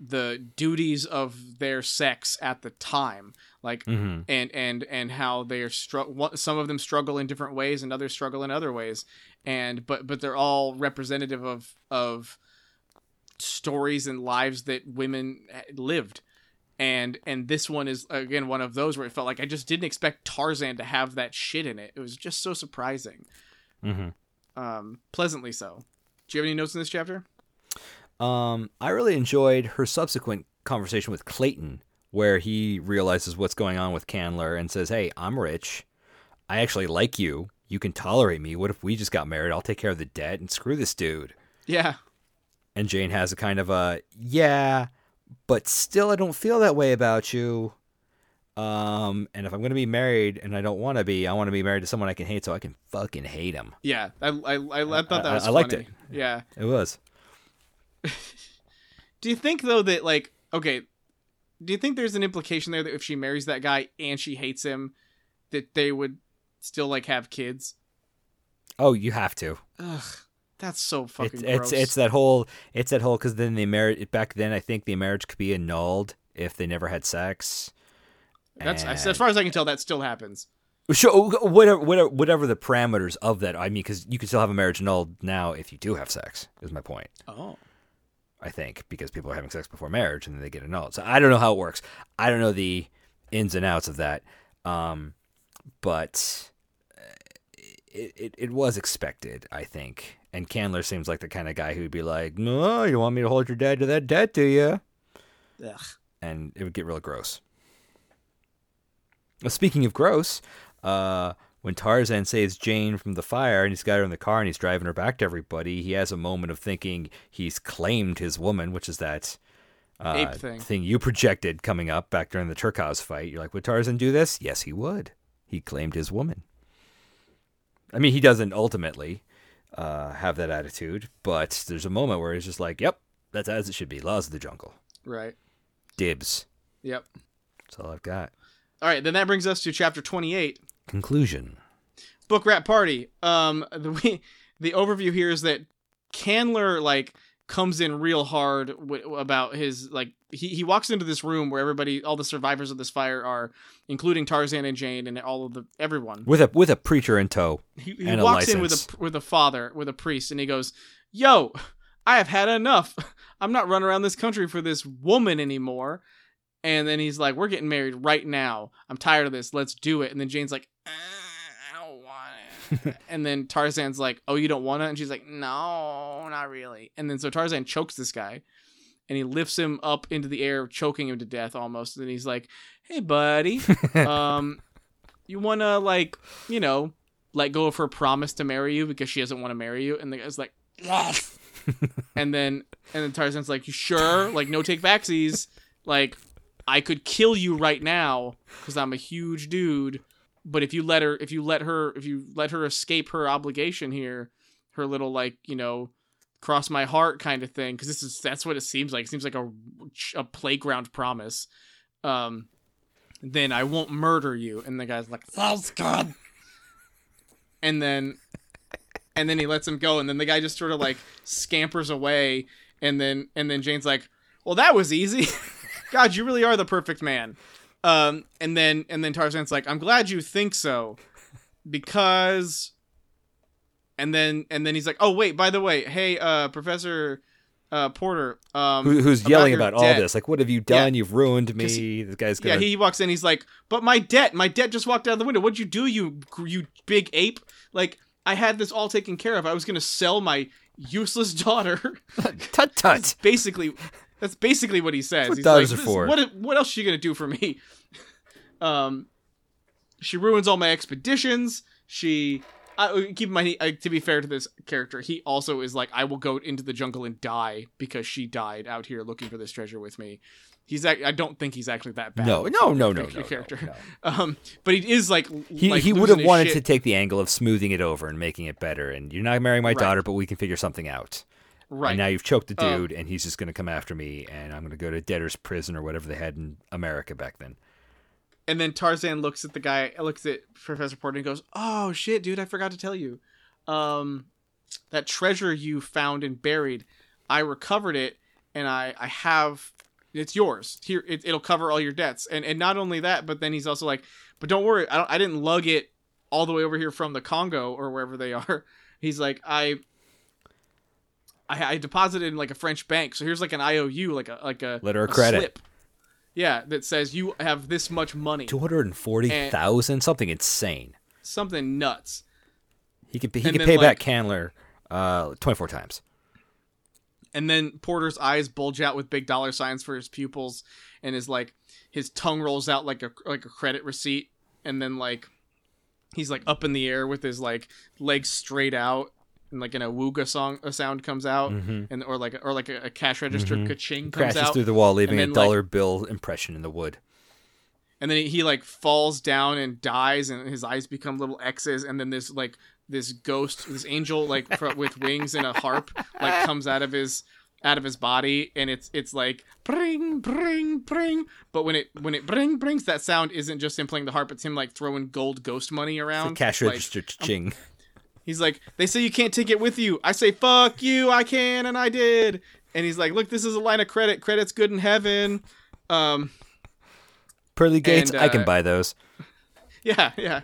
the duties of their sex at the time. Like Mhm. and and and how they're str- some of them struggle in different ways and others struggle in other ways. And but but they're all representative of of stories and lives that women lived and and this one is again one of those where it felt like I just didn't expect Tarzan to have that shit in it. It was just so surprising, mm-hmm. um, pleasantly so. Do you have any notes in this chapter? Um, I really enjoyed her subsequent conversation with Clayton, where he realizes what's going on with Candler and says, "Hey, I'm rich. I actually like you. You can tolerate me. What if we just got married? I'll take care of the debt and screw this dude." Yeah, And Jane has a kind of a, "Yeah, but still I don't feel that way about you." Um, and if I'm going to be married and I don't want to be, I want to be married to someone I can hate so I can fucking hate him. yeah. I I, I, I thought that I- was I liked funny. it. Yeah. It was. Do you think though that like okay, do you think there's an implication there that if she marries that guy and she hates him, that they would still like have kids? Oh, you have to. Ugh, that's so fucking It's gross. it's it's that whole it's that whole because then the marriage back then I think the marriage could be annulled if they never had sex. that's And- as far as I can tell, that still happens. Sure, whatever, whatever, whatever the parameters of that. I mean, because you can still have a marriage annulled now if you do have sex. Is my point. Oh, I think because people are having sex before marriage and then they get annulled. So I don't know how it works. I don't know the ins and outs of that. Um, but it, it it was expected, I think. And Candler seems like the kind of guy who'd be like, "No, you want me to hold your dad to that debt, do you?" ugh. and it would get real gross. Well, speaking of gross, uh, when Tarzan saves Jane from the fire and he's got her in the car and he's driving her back to everybody, he has a moment of thinking he's claimed his woman, which is that uh, Ape thing. you projected coming up back during the Terkoz fight. You're like, would Tarzan do this? Yes, he would. He claimed his woman. I mean, he doesn't ultimately uh, have that attitude, but there's a moment where he's just like, yep, that's as it should be. Laws of the jungle. Right. Dibs. Yep. That's all I've got. All right. Then that brings us to chapter twenty-eight. Conclusion. book rat party um the we, the overview here is that candler like comes in real hard w- about his like he, he walks into this room where everybody all the survivors of this fire are including tarzan and jane and all of the everyone. With a with a preacher in tow. he, he walks in with a with a father with a priest and he goes yo i have had enough. I'm not running around this country for this woman anymore. And then he's like we're getting married right now. I'm tired of this. Let's do it. And then jane's like uh, i don't want it and then tarzan's like oh you don't want it and she's like no not really. And then so tarzan chokes this guy and he lifts him up into the air choking him to death almost. And he's like hey buddy um you want to like you know let go of her promise to marry you because she doesn't want to marry you? And the guy's like yes. And then and then tarzan's like you sure? Like no take backsies. Like i could kill you right now because i'm a huge dude but if you let her if you let her if you let her escape her obligation here her little like you know cross my heart kind of thing because this is that's what it seems like it seems like a, a playground promise um then I won't murder you. And the guy's like, sounds good. And then, and then he lets him go. And then the guy just sort of like scampers away. And then, and then Jane's like, well, that was easy. God, you really are the perfect man. Um, and then and then Tarzan's like, "I'm glad you think so, because." And then and then he's like, "Oh wait, by the way, hey, uh, Professor uh, Porter, um, Who, who's yelling your about all debt." this? Like, what have you done? You've ruined me. This guy's Yeah, gonna. yeah. he walks in. He's like, "But my debt, my debt just walked out the window. What'd you do, you you big ape? Like, I had this all taken care of. I was gonna sell my useless daughter. tut tut. basically, that's basically what he says. what He's daughters like, are for." What what else are you gonna do for me? um, she ruins all my expeditions. She." I, keep in mind, he, uh, to be fair to this character, he also is like, I will go into the jungle and die because she died out here looking for this treasure with me. He's, ac- I don't think he's actually that bad. No, a no, no, no, character- no, no, character. Um, but he is like He like he would have wanted shit. to take the angle of smoothing it over and making it better. And you're not marrying my Right. daughter, but we can figure something out. Right. And now you've choked the Um, dude, and he's just going to come after me, and I'm going to go to debtor's prison or whatever they had in America back then. and then Tarzan looks at the guy, looks at Professor Porter, and goes, "Oh shit, dude, I forgot to tell you, um, that treasure you found and buried, I recovered it, and I I have." It's yours. Here, it, it'll cover all your debts, and and not only that, but then he's also like, "But don't worry, I don't. I didn't lug it all the way over here from the Congo or wherever they are." He's like, "I I, I deposited in like a French bank, so here's like an IOU, like a like a Letter of credit. slip. Yeah, that says you have this much money, Two hundred and forty thousand, something insane. something nuts. He could he And could pay like- back Candler uh, twenty four times. And then Porter's eyes bulge out with big dollar signs for his pupils, and his like his tongue rolls out like a like a credit receipt, and then like he's like up in the air with his like legs straight out, and like in a wooga song a sound comes out, Mhm. and or like or like a, a cash register Mhm. ka-ching comes Crashes out, through the wall, leaving a like- dollar bill impression in the wood. and then he, he like falls down and dies and his eyes become little x's and then this like this ghost this angel like fr- with wings and a harp like comes out of his out of his body and it's it's like bring bring bring but when it when it bring brings that sound isn't just him playing the harp it's him like throwing gold ghost money It's around a cash Like, register ching. He's like they say you can't take it with you i say fuck you i can and i did and he's like look this is a line of credit credit's good in heaven um Pearly gates, and, I can uh, buy those. yeah yeah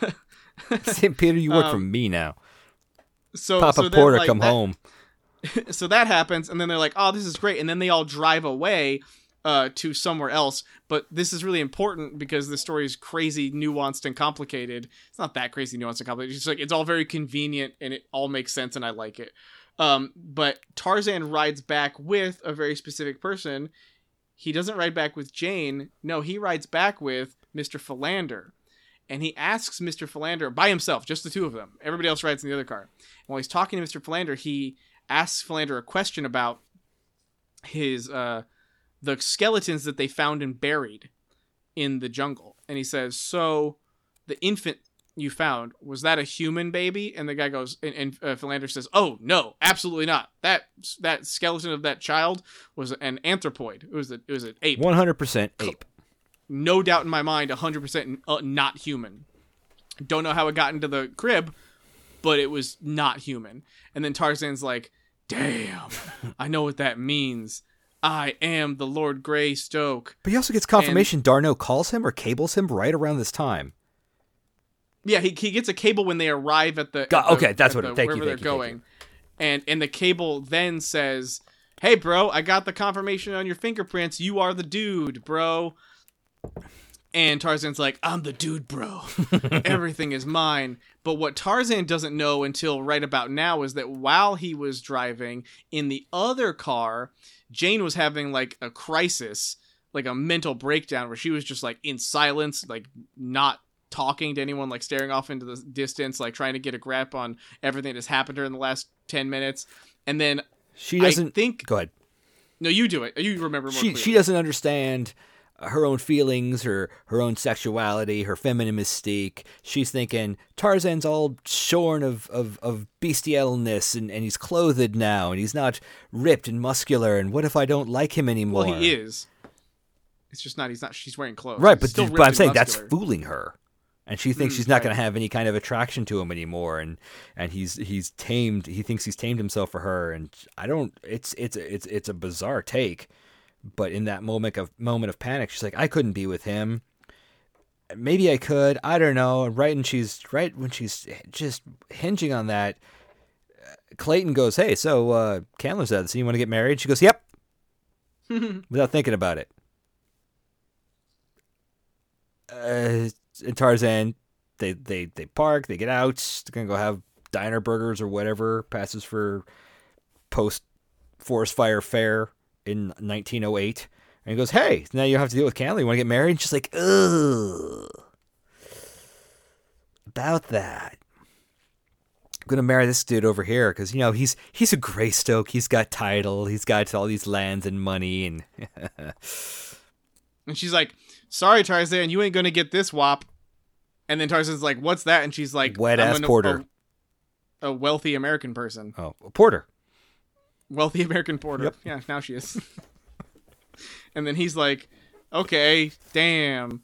St. Peter, you work for um, me now. so Papa so Porter, like, come that- home. so that happens and then they're like oh this is great and then they all drive away uh, to somewhere else but this is really important because the story is crazy nuanced and complicated. It's not that crazy nuanced and complicated. It's like it's all very convenient and it all makes sense and i like it. Um, but tarzan rides back with a very specific person. He doesn't ride back with jane. No he rides back with mr philander. And he asks mr philander by himself just the two of them. Everybody else rides in the other car. And while he's talking to mr philander he asks Philander a question about his uh the skeletons that they found and buried in the jungle. And he says, "So the infant you found was that a human baby?" And the guy goes and, and uh, Philander says, "Oh, no, absolutely not. That that skeleton of that child was an anthropoid. It was a, it was an ape. One hundred percent ape. No doubt in my mind, 100% uh, not human. Don't know how it got into the crib, but it was not human. And then Tarzan's like, "Damn, I know what that means. I am the Lord Greystoke." But he also gets confirmation D'Arnot calls him or cables him right around this time. Yeah, he, he gets a cable when they arrive at the. Got- at the- okay, that's what it- the- thank you, thank they're you, going, and and the cable then says, "Hey, bro, I got the confirmation on your fingerprints. You are the dude, bro." And Tarzan's like, "I'm the dude, bro. Everything is mine." But what Tarzan doesn't know until right about now is that while he was driving in the other car, Jane was having like a crisis, like a mental breakdown where she was just like in silence, like not talking to anyone, like staring off into the distance, like trying to get a grip on everything that's happened to her in the last 10 minutes. And then She doesn't think, go ahead. no, you do it. You remember more She clearly. she doesn't understand her own feelings, her her own sexuality, her feminine mystique. She's thinking Tarzan's all shorn of of, of bestialness and, and he's clothed now and he's not ripped and muscular and what if I don't like him anymore? Well, he is. It's just not. He's not. She's wearing clothes. Right, but, but I'm saying that's fooling her. And she thinks Mm, she's not right. going to have any kind of attraction to him anymore, and and he's he's tamed. He thinks he's tamed himself for her, and I don't. It's it's it's it's a bizarre take, But in that moment of moment of panic, she's like, I couldn't be with him. Maybe I could. I don't know. Right when she's right when she's just hinging on that, uh, Clayton goes, "Hey, so uh, Candler's out. of So you want to get married?" She goes, "Yep," without thinking about it. Uh, and Tarzan, they they they park. They get out. They're gonna go have diner burgers or whatever. Passes for post forest fire fare in 1908. And he goes, "Hey, now you have to deal with Candler. You want to get married?" And she's like, "Ugh." About that. I'm gonna marry this dude over here because you know he's he's a Greystoke. He's got title. He's got all these lands and money and And she's like, "Sorry, Tarzan, you ain't gonna get this wop." And then Tarzan's like, "What's that?" And she's like, Wet "I'm ass porter." A, a wealthy American person, oh a Porter. Wealthy American porter. Yep. Yeah, now she is. and then he's like, "Okay, damn."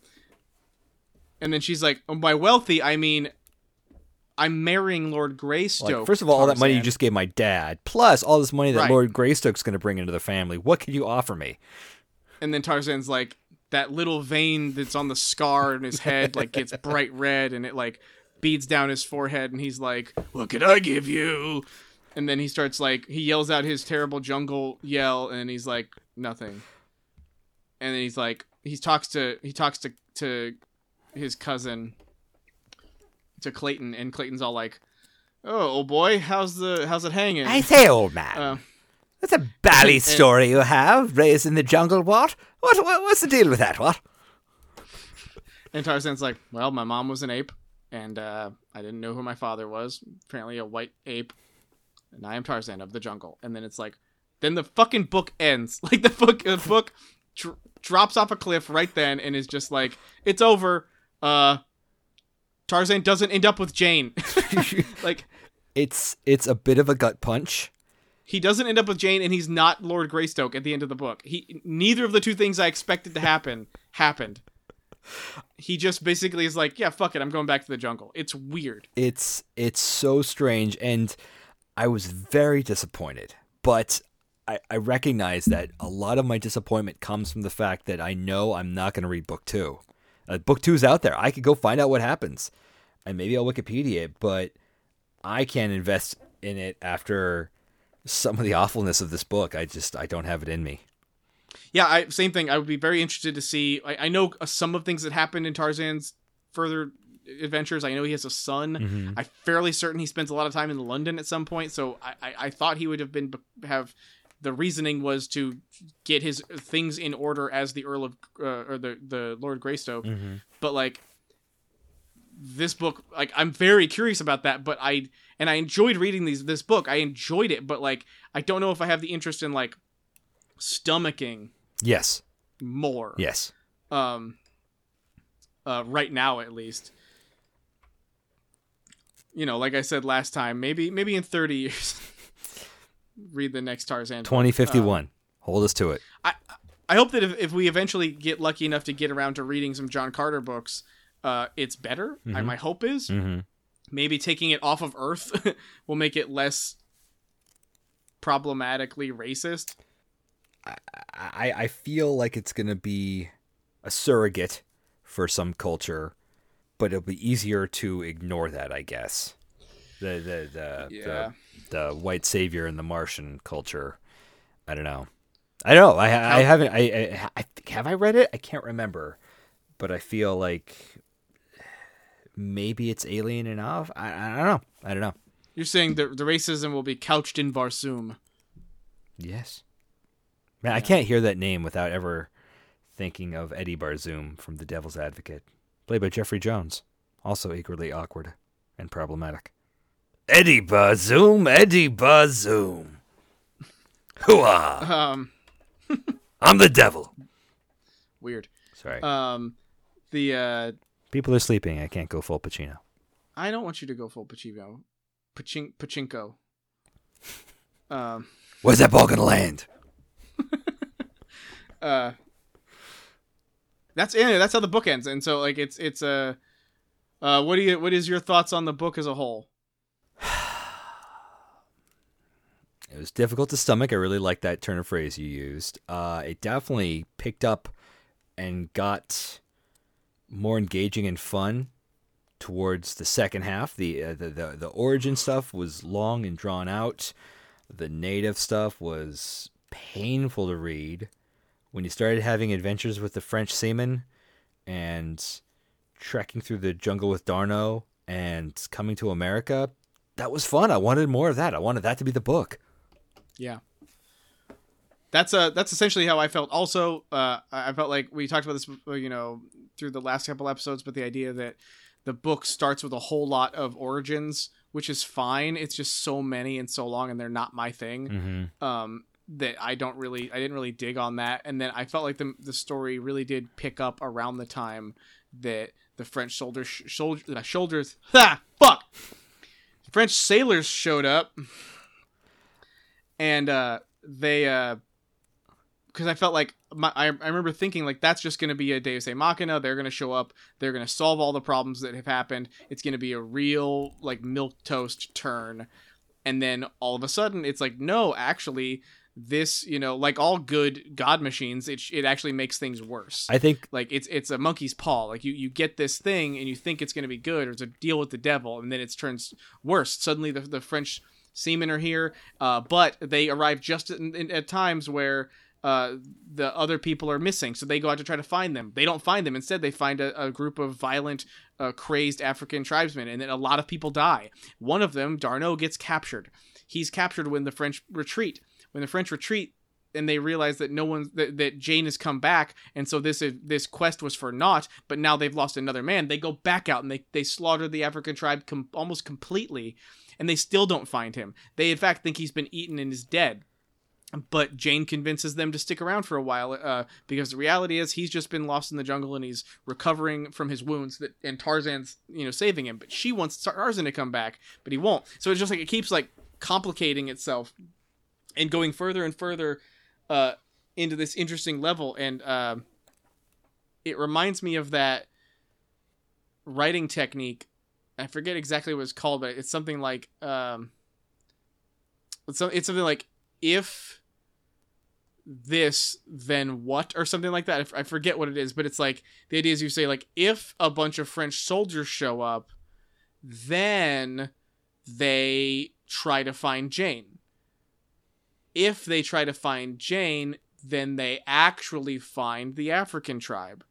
And then she's like, oh, "By wealthy, I mean." I'm marrying Lord Greystoke. Like, first of all, all that money you just gave my dad, plus all this money that Right. Lord Greystoke's going to bring into the family. What can you offer me? And then Tarzan's like, that little vein that's on the scar in his head like gets bright red and it like beads down his forehead and he's like, What could I give you? And then he starts like he yells out his terrible jungle yell and he's like, Nothing. And then he's like he talks to he talks to to his cousin to Clayton and Clayton's all like, Oh old boy, how's the how's it hanging? I say, old man, Uh, that's a bally story you have. Raised in the jungle, what? What? what what's the deal with that? What? And Tarzan's like, well, my mom was an ape, and uh, I didn't know who my father was. Apparently, a white ape, and I am Tarzan of the jungle. And then it's like, then the fucking book ends. Like the book, the book dr- drops off a cliff right then, and is just like, it's over. Uh, Tarzan doesn't end up with Jane. like It's it's a bit of a gut punch. he doesn't end up with Jane, and he's not Lord Greystoke at the end of the book. He neither of the two things I expected to happen happened. He just basically is like, yeah, fuck it, I'm going back to the jungle. It's weird. It's it's so strange, and I was very disappointed. But I, I recognize that a lot of my disappointment comes from the fact that I know I'm not going to read book two. Uh, book two's out there. I could go find out what happens, and maybe I'll Wikipedia it. But I can't invest in it after some of the awfulness of this book. I just I don't have it in me. Yeah, I same thing. I would be very interested to see. I, I know some of things that happened in Tarzan's further adventures. I know he has a son. I'm fairly certain he spends a lot of time in London at some point. So I, I, I thought he would have been have the reasoning was to get his things in order as the Earl of uh, or the the Lord Greystoke. But like this book, like I'm very curious about that. But I and I enjoyed reading these this book. I enjoyed it, but like I don't know if I have the interest in like stomaching Yes, more yes. um uh right now at least you know like i said last time maybe maybe in 30 years read the next tarzan book. Twenty fifty one. Hold us to it. i I hope that if, if we eventually get lucky enough to get around to reading some john carter books uh it's better I, my hope is Mm-hmm. maybe taking it off of earth will make it less problematically racist I, I feel like it's going to be a surrogate for some culture, but it'll be easier to ignore that, I guess. The the the, Yeah. the, the white savior and the Martian culture. I don't know. I don't know. I I haven't. I, I I have I read it. I can't remember, but I feel like maybe it's alien enough. I I don't know. I don't know. you're saying that the racism will be couched in barsoom Yes. Man, I can't hear that name without ever thinking of Eddie Barzoom from The Devil's Advocate, played by Jeffrey Jones, also equally awkward and problematic. Eddie Bazoom, Eddie Bazoom. Hooah! um I'm the devil. weird Sorry. um the uh People are sleeping. I can't go full Pacino. I don't want you to go full Pachinko. Pachin- Pachinko. Um, Where's that ball gonna land? uh, that's yeah, that's how the book ends, and so like it's it's a. Uh, what do you what is your thoughts on the book as a whole? It was difficult to stomach. I really like that turn of phrase you used. Uh, it definitely picked up and got more engaging and fun towards the second half. The, uh, the the the origin stuff was long and drawn out. The native stuff was painful to read. When you started having adventures with the French seamen and trekking through the jungle with D'Arnot and coming to America, that was fun. I wanted more of that. I wanted that to be the book. Yeah. That's uh that's essentially how I felt. Also, uh, I felt like we talked about this, uh, you know, through the last couple episodes, but the idea that the book starts with a whole lot of origins, which is fine. It's just so many and so long, and they're not my thing. Mm-hmm. Um, that I don't really, I didn't really dig on that. And then I felt like the the story really did pick up around the time that the French soldiers, soldier, uh, soldiers, ha, fuck, French sailors showed up, and uh, they, uh, because I felt like my, I, I remember thinking like that's just going to be a Deus Ex Machina. They're going to show up. They're going to solve all the problems that have happened. It's going to be a real like milk toast turn, and then all of a sudden it's like no, actually this you know like all good god machines it, it actually makes things worse. I think like it's it's a monkey's paw. Like you you get this thing and you think it's going to be good or it's a deal with the devil and then it turns worse. Suddenly the, the french seamen are here uh, but they arrive just in, at times where uh, the other people are missing so they go out to try to find them. They don't find them. Instead they find a, a group of violent uh, crazed african tribesmen and then a lot of people die. One of them d'arnot gets captured. He's captured when the french retreat when the french retreat and they realize that no one that, that Jane has come back, and so this this quest was for naught. But now they've lost another man. They go back out and they they slaughter the African tribe com- almost completely, and they still don't find him. They in fact think he's been eaten and is dead. But Jane convinces them to stick around for a while uh, because the reality is he's just been lost in the jungle and he's recovering from his wounds. That and Tarzan's you know saving him, but she wants Tarzan to come back, but he won't. So it's just like it keeps like complicating itself and going further and further uh, into this interesting level, and uh, it reminds me of that writing technique. I forget exactly what it's called, but it's something like um, it's, it's something like if this then what or something like that. I forget what it is but it's like the idea is you say like if a bunch of french soldiers show up then they try to find jane if they try to find Jane, then they actually find the African tribe.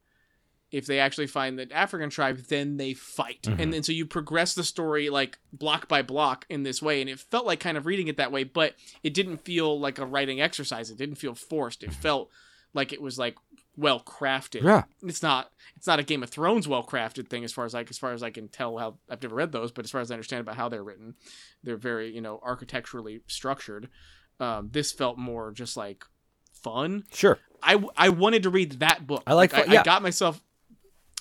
If they actually find the African tribe, then they fight. Mhm. And then so you progress the story like block by block in this way. And it felt like kind of reading it that way, but it didn't feel like a writing exercise. It didn't feel forced. It felt like it was like well crafted. Yeah. It's not it's not a Game of Thrones well crafted thing as far as like as far as I can tell how I've never read those, but as far as I understand about how they're written, they're very, you know, architecturally structured um, this felt more just like fun. Sure. I, I wanted to read that book. I like I, yeah. I got myself.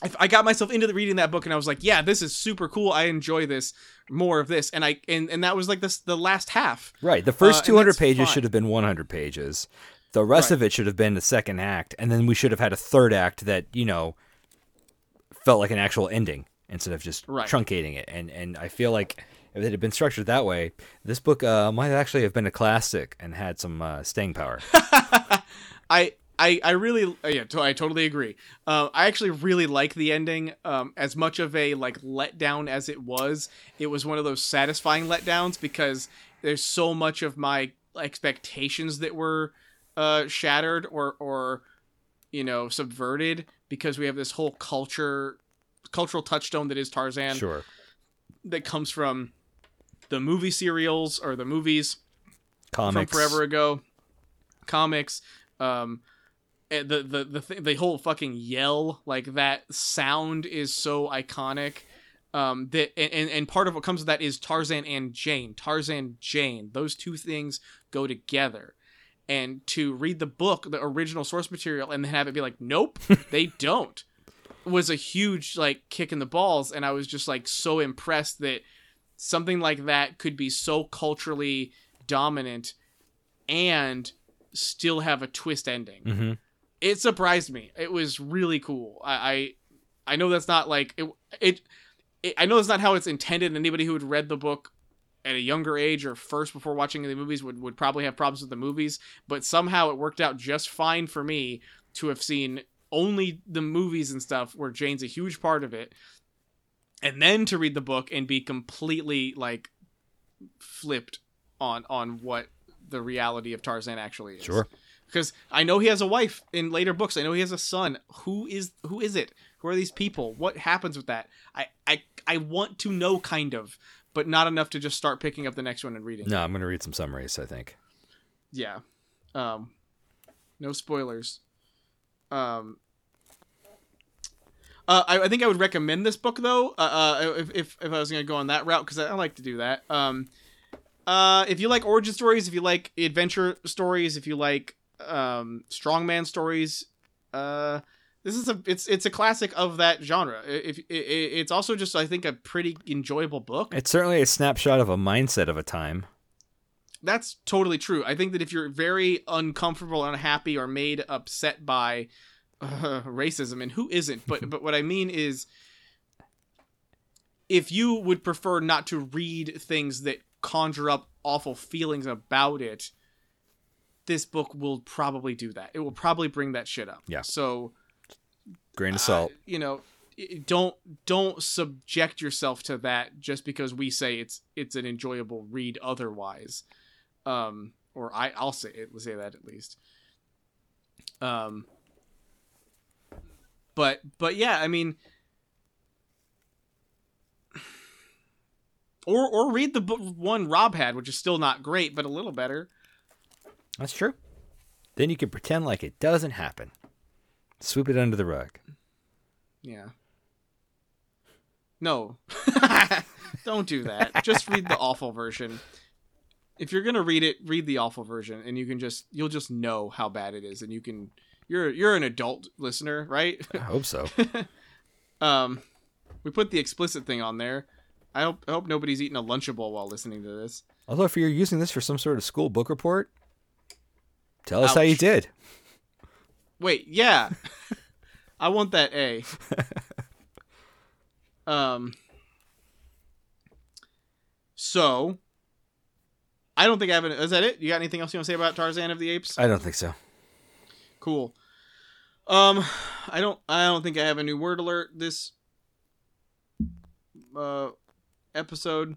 I, I got myself into the reading that book, and I was like, "Yeah, this is super cool. I enjoy this. More of this." And I and, and that was like this the last half. Right. The first Uh, 200 pages fine. should have been 100 pages. The rest Right. of it should have been the second act, and then we should have had a third act that you know felt like an actual ending instead of just Right. truncating it. And and I feel like if it had been structured that way, this book uh, might actually have been a classic and had some uh, staying power. I I I really uh, yeah to- I totally agree. Uh, I actually really like the ending. Um, as much of a like letdown as it was, it was one of those satisfying letdowns because there's so much of my expectations that were uh, shattered or or you know subverted because we have this whole culture cultural touchstone that is Tarzan sure. that comes from the movie serials or the movies Comics. from forever ago, comics, um, the the the th- the whole fucking yell like that sound is so iconic. Um, that and, and and part of what comes with that is Tarzan and Jane. Tarzan Jane. Those two things go together. And to read the book, the original source material, and then have it be like, nope, they don't, was a huge like kick in the balls. And I was just like so impressed that something like that could be so culturally dominant and still have a twist ending. Mhm. It surprised me. It was really cool. I I, I know that's not like it, it, it. I know that's not how it's intended. Anybody who had read the book at a younger age or first before watching the movies would, would probably have problems with the movies, but somehow it worked out just fine for me to have seen only the movies and stuff where Jane's a huge part of it. And then to read the book and be completely like flipped on on what the reality of Tarzan actually is. Sure. Because I know he has a wife in later books. I know he has a son. Who is who is it? Who are these people? What happens with that? I I I want to know kind of, but not enough to just start picking up the next one and reading. No, I'm gonna read some summaries. I think. Yeah. Um, no spoilers. Um, uh, I, I think I would recommend this book though. Uh, uh if, if if I was gonna go on that route because I, I like to do that. Um, uh, if you like origin stories, if you like adventure stories, if you like um strongman stories, uh, this is a it's it's a classic of that genre. If it, it's also just I think a pretty enjoyable book. It's certainly a snapshot of a mindset of a time. That's totally true. I think that if you're very uncomfortable, unhappy, or made upset by uh, racism, and who isn't? But but what I mean is, if you would prefer not to read things that conjure up awful feelings about it, this book will probably do that. It will probably bring that shit up. Yeah. So Grain of salt. uh, you know, don't don't subject yourself to that just because we say it's it's an enjoyable read otherwise. Um or I I'll say it, say that at least. Um but but yeah, I mean or or read the book one Rob had, which is still not great, but a little better. That's true. Then you can pretend like it doesn't happen. Sweep it under the rug. Yeah. No. Don't do that. Just read the awful version. If you're going to read it, read the awful version and you can just you'll just know how bad it is and you can you're you're an adult listener, right? I hope so. um we put the explicit thing on there. I hope I hope nobody's eating a lunchable while listening to this. Although if you're using this for some sort of school book report, tell us how you did. Wait, yeah. I want that A. um So I don't think I have an is that it? You got anything else you want to say about Tarzan of the Apes? I don't think so. Cool. Um I don't I don't think I have a new word alert this uh episode.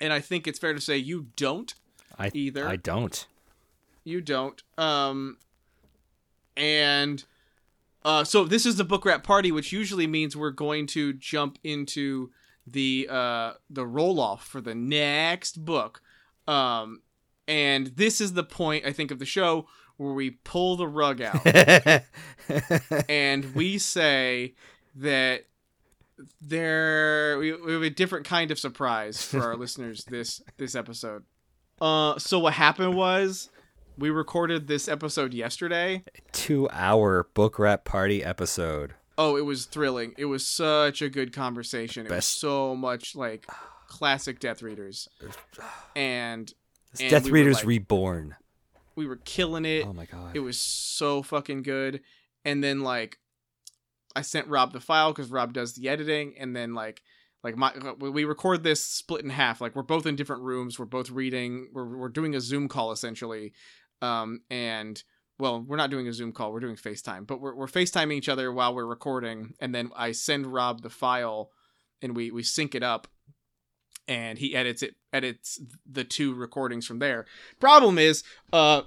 And I think it's fair to say you don't I either. I don't. You don't. Um, and uh, so this is the book wrap party, which usually means we're going to jump into the uh, the roll off for the next book. Um, and this is the point I think of the show where we pull the rug out and we say that there we, we have a different kind of surprise for our listeners this this episode. Uh, so what happened was we recorded this episode yesterday. Two hour book wrap party episode. Oh, it was thrilling. It was such a good conversation. It was so much like classic Death Readers, and And Death we Readers like- Reborn. We were killing it. Oh my god. It was so fucking good. And then like I sent Rob the file because Rob does the editing, and then like like my we record this split in half. Like we're both in different rooms. We're both reading. We're we're doing a Zoom call essentially. Um and well, we're not doing a Zoom call. We're doing FaceTime, but we're we're FaceTiming each other while we're recording, and then I send Rob the file, and we we sync it up. And he edits it, edits the two recordings from there. Problem is, uh,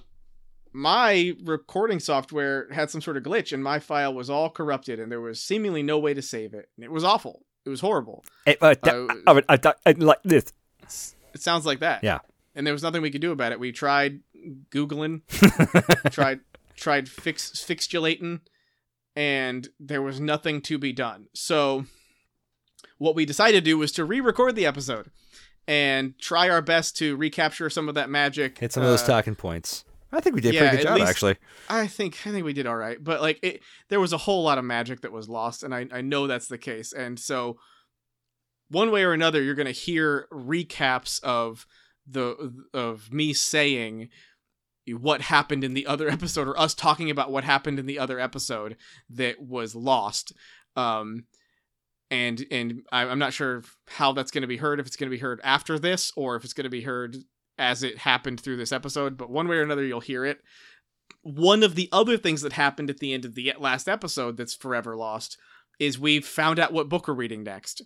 my recording software had some sort of glitch and my file was all corrupted and there was seemingly no way to save it. And it was awful. It was horrible. It, uh, Uh, I would- I I like this. It sounds like that. Yeah. And there was nothing we could do about it. We tried googling, tried tried fix fixulating, and there was nothing to be done. So what we decided to do was to re-record the episode and try our best to recapture some of that magic. Hit some of those uh, talking points. I think we did a yeah, pretty good job, least- actually. I think I think we did all right, but like it, there was a whole lot of magic that was lost, and I I know that's the case, and so one way or another, you're gonna hear recaps of the of me saying what happened in the other episode, or us talking about what happened in the other episode that was lost. Um, and and I- I'm not sure how that's going to be heard. If it's going to be heard after this, or if it's going to be heard as it happened through this episode. But one way or another, you'll hear it. One of the other things that happened at the end of the last episode that's forever lost is we found out what book we're reading next.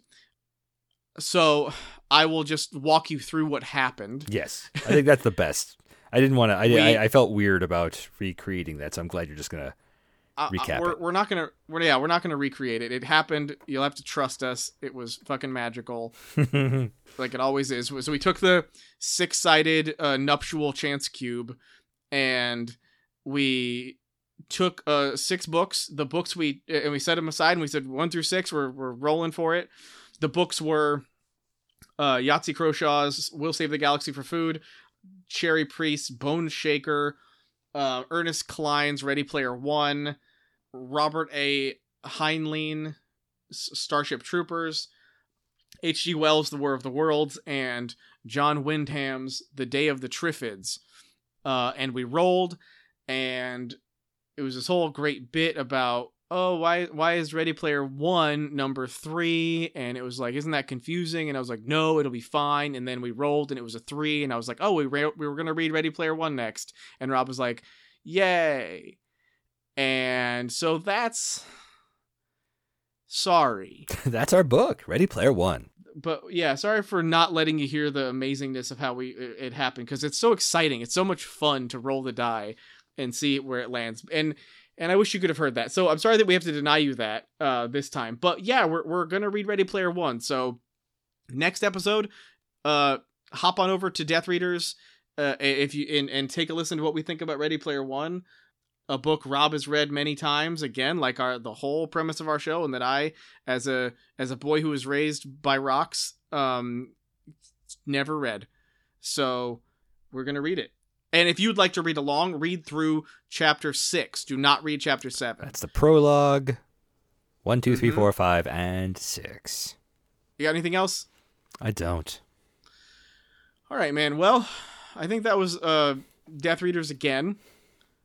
So I will just walk you through what happened. Yes, I think that's the best. I didn't want to. I, I I felt weird about recreating that, so I'm glad you're just gonna. Uh, Recap we're, we're not gonna we're, yeah we're not gonna recreate it. It happened. You'll have to trust us. It was fucking magical. Like it always is. So we took the six-sided uh, nuptial chance cube and we took uh six books. The books we and we set them aside and we said one through six we're, we're rolling for it. The books were uh yahtzee Croshaw's we'll save the galaxy for food Cherie Priest bone shaker uh, ernest Cline's ready player one robert a heinlein S- starship troopers H.G. Wells' The War of the Worlds, and John Wyndham's The Day of the Triffids. Uh, and we rolled, and it was this whole great bit about, oh, why why is Ready Player One number three? And it was like, isn't that confusing? And I was like, no, it'll be fine. And then we rolled, and it was a three, and I was like, oh, we re- we were gonna read Ready Player One next. And Rob was like, yay. And so that's sorry that's our book, Ready Player One. but yeah, sorry for not letting you hear the amazingness of how we it, it happened because it's so exciting. It's so much fun to roll the die and see where it lands. And and I wish you could have heard that. So I'm sorry that we have to deny you that uh this time. But yeah, we're we're gonna read Ready Player One. So next episode, uh, hop on over to Death Readers, uh, if you and and take a listen to what we think about Ready Player One. A book Rob has read many times, again, like our the whole premise of our show, and that I, as a as a boy who was raised by rocks, um, never read. So we're gonna read it. And if you'd like to read along, read through chapter six. Do not read chapter seven. That's the prologue. One, two, three, Mhm. four, five, and six. You got anything else? I don't. All right, man. Well, I think that was uh Death Readers again.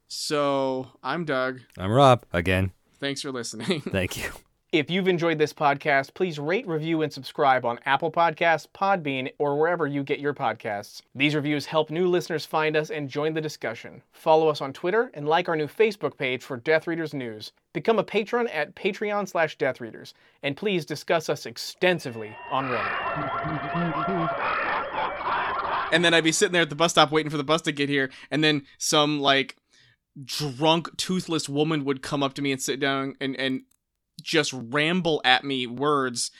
So I'm Doug. I'm Rob again. Thanks for listening. Thank you. If you've enjoyed this podcast, please rate, review, and subscribe on Apple Podcasts, Podbean, or wherever you get your podcasts. These reviews help new listeners find us and join the discussion. Follow us on Twitter and like our new Facebook page for Death Readers news. Become a patron at Patreon slash Death Readers, and please discuss us extensively on Reddit. and then I'd be sitting there at the bus stop waiting for the bus to get here, and then some like drunk, toothless woman would come up to me and sit down and and just ramble at me words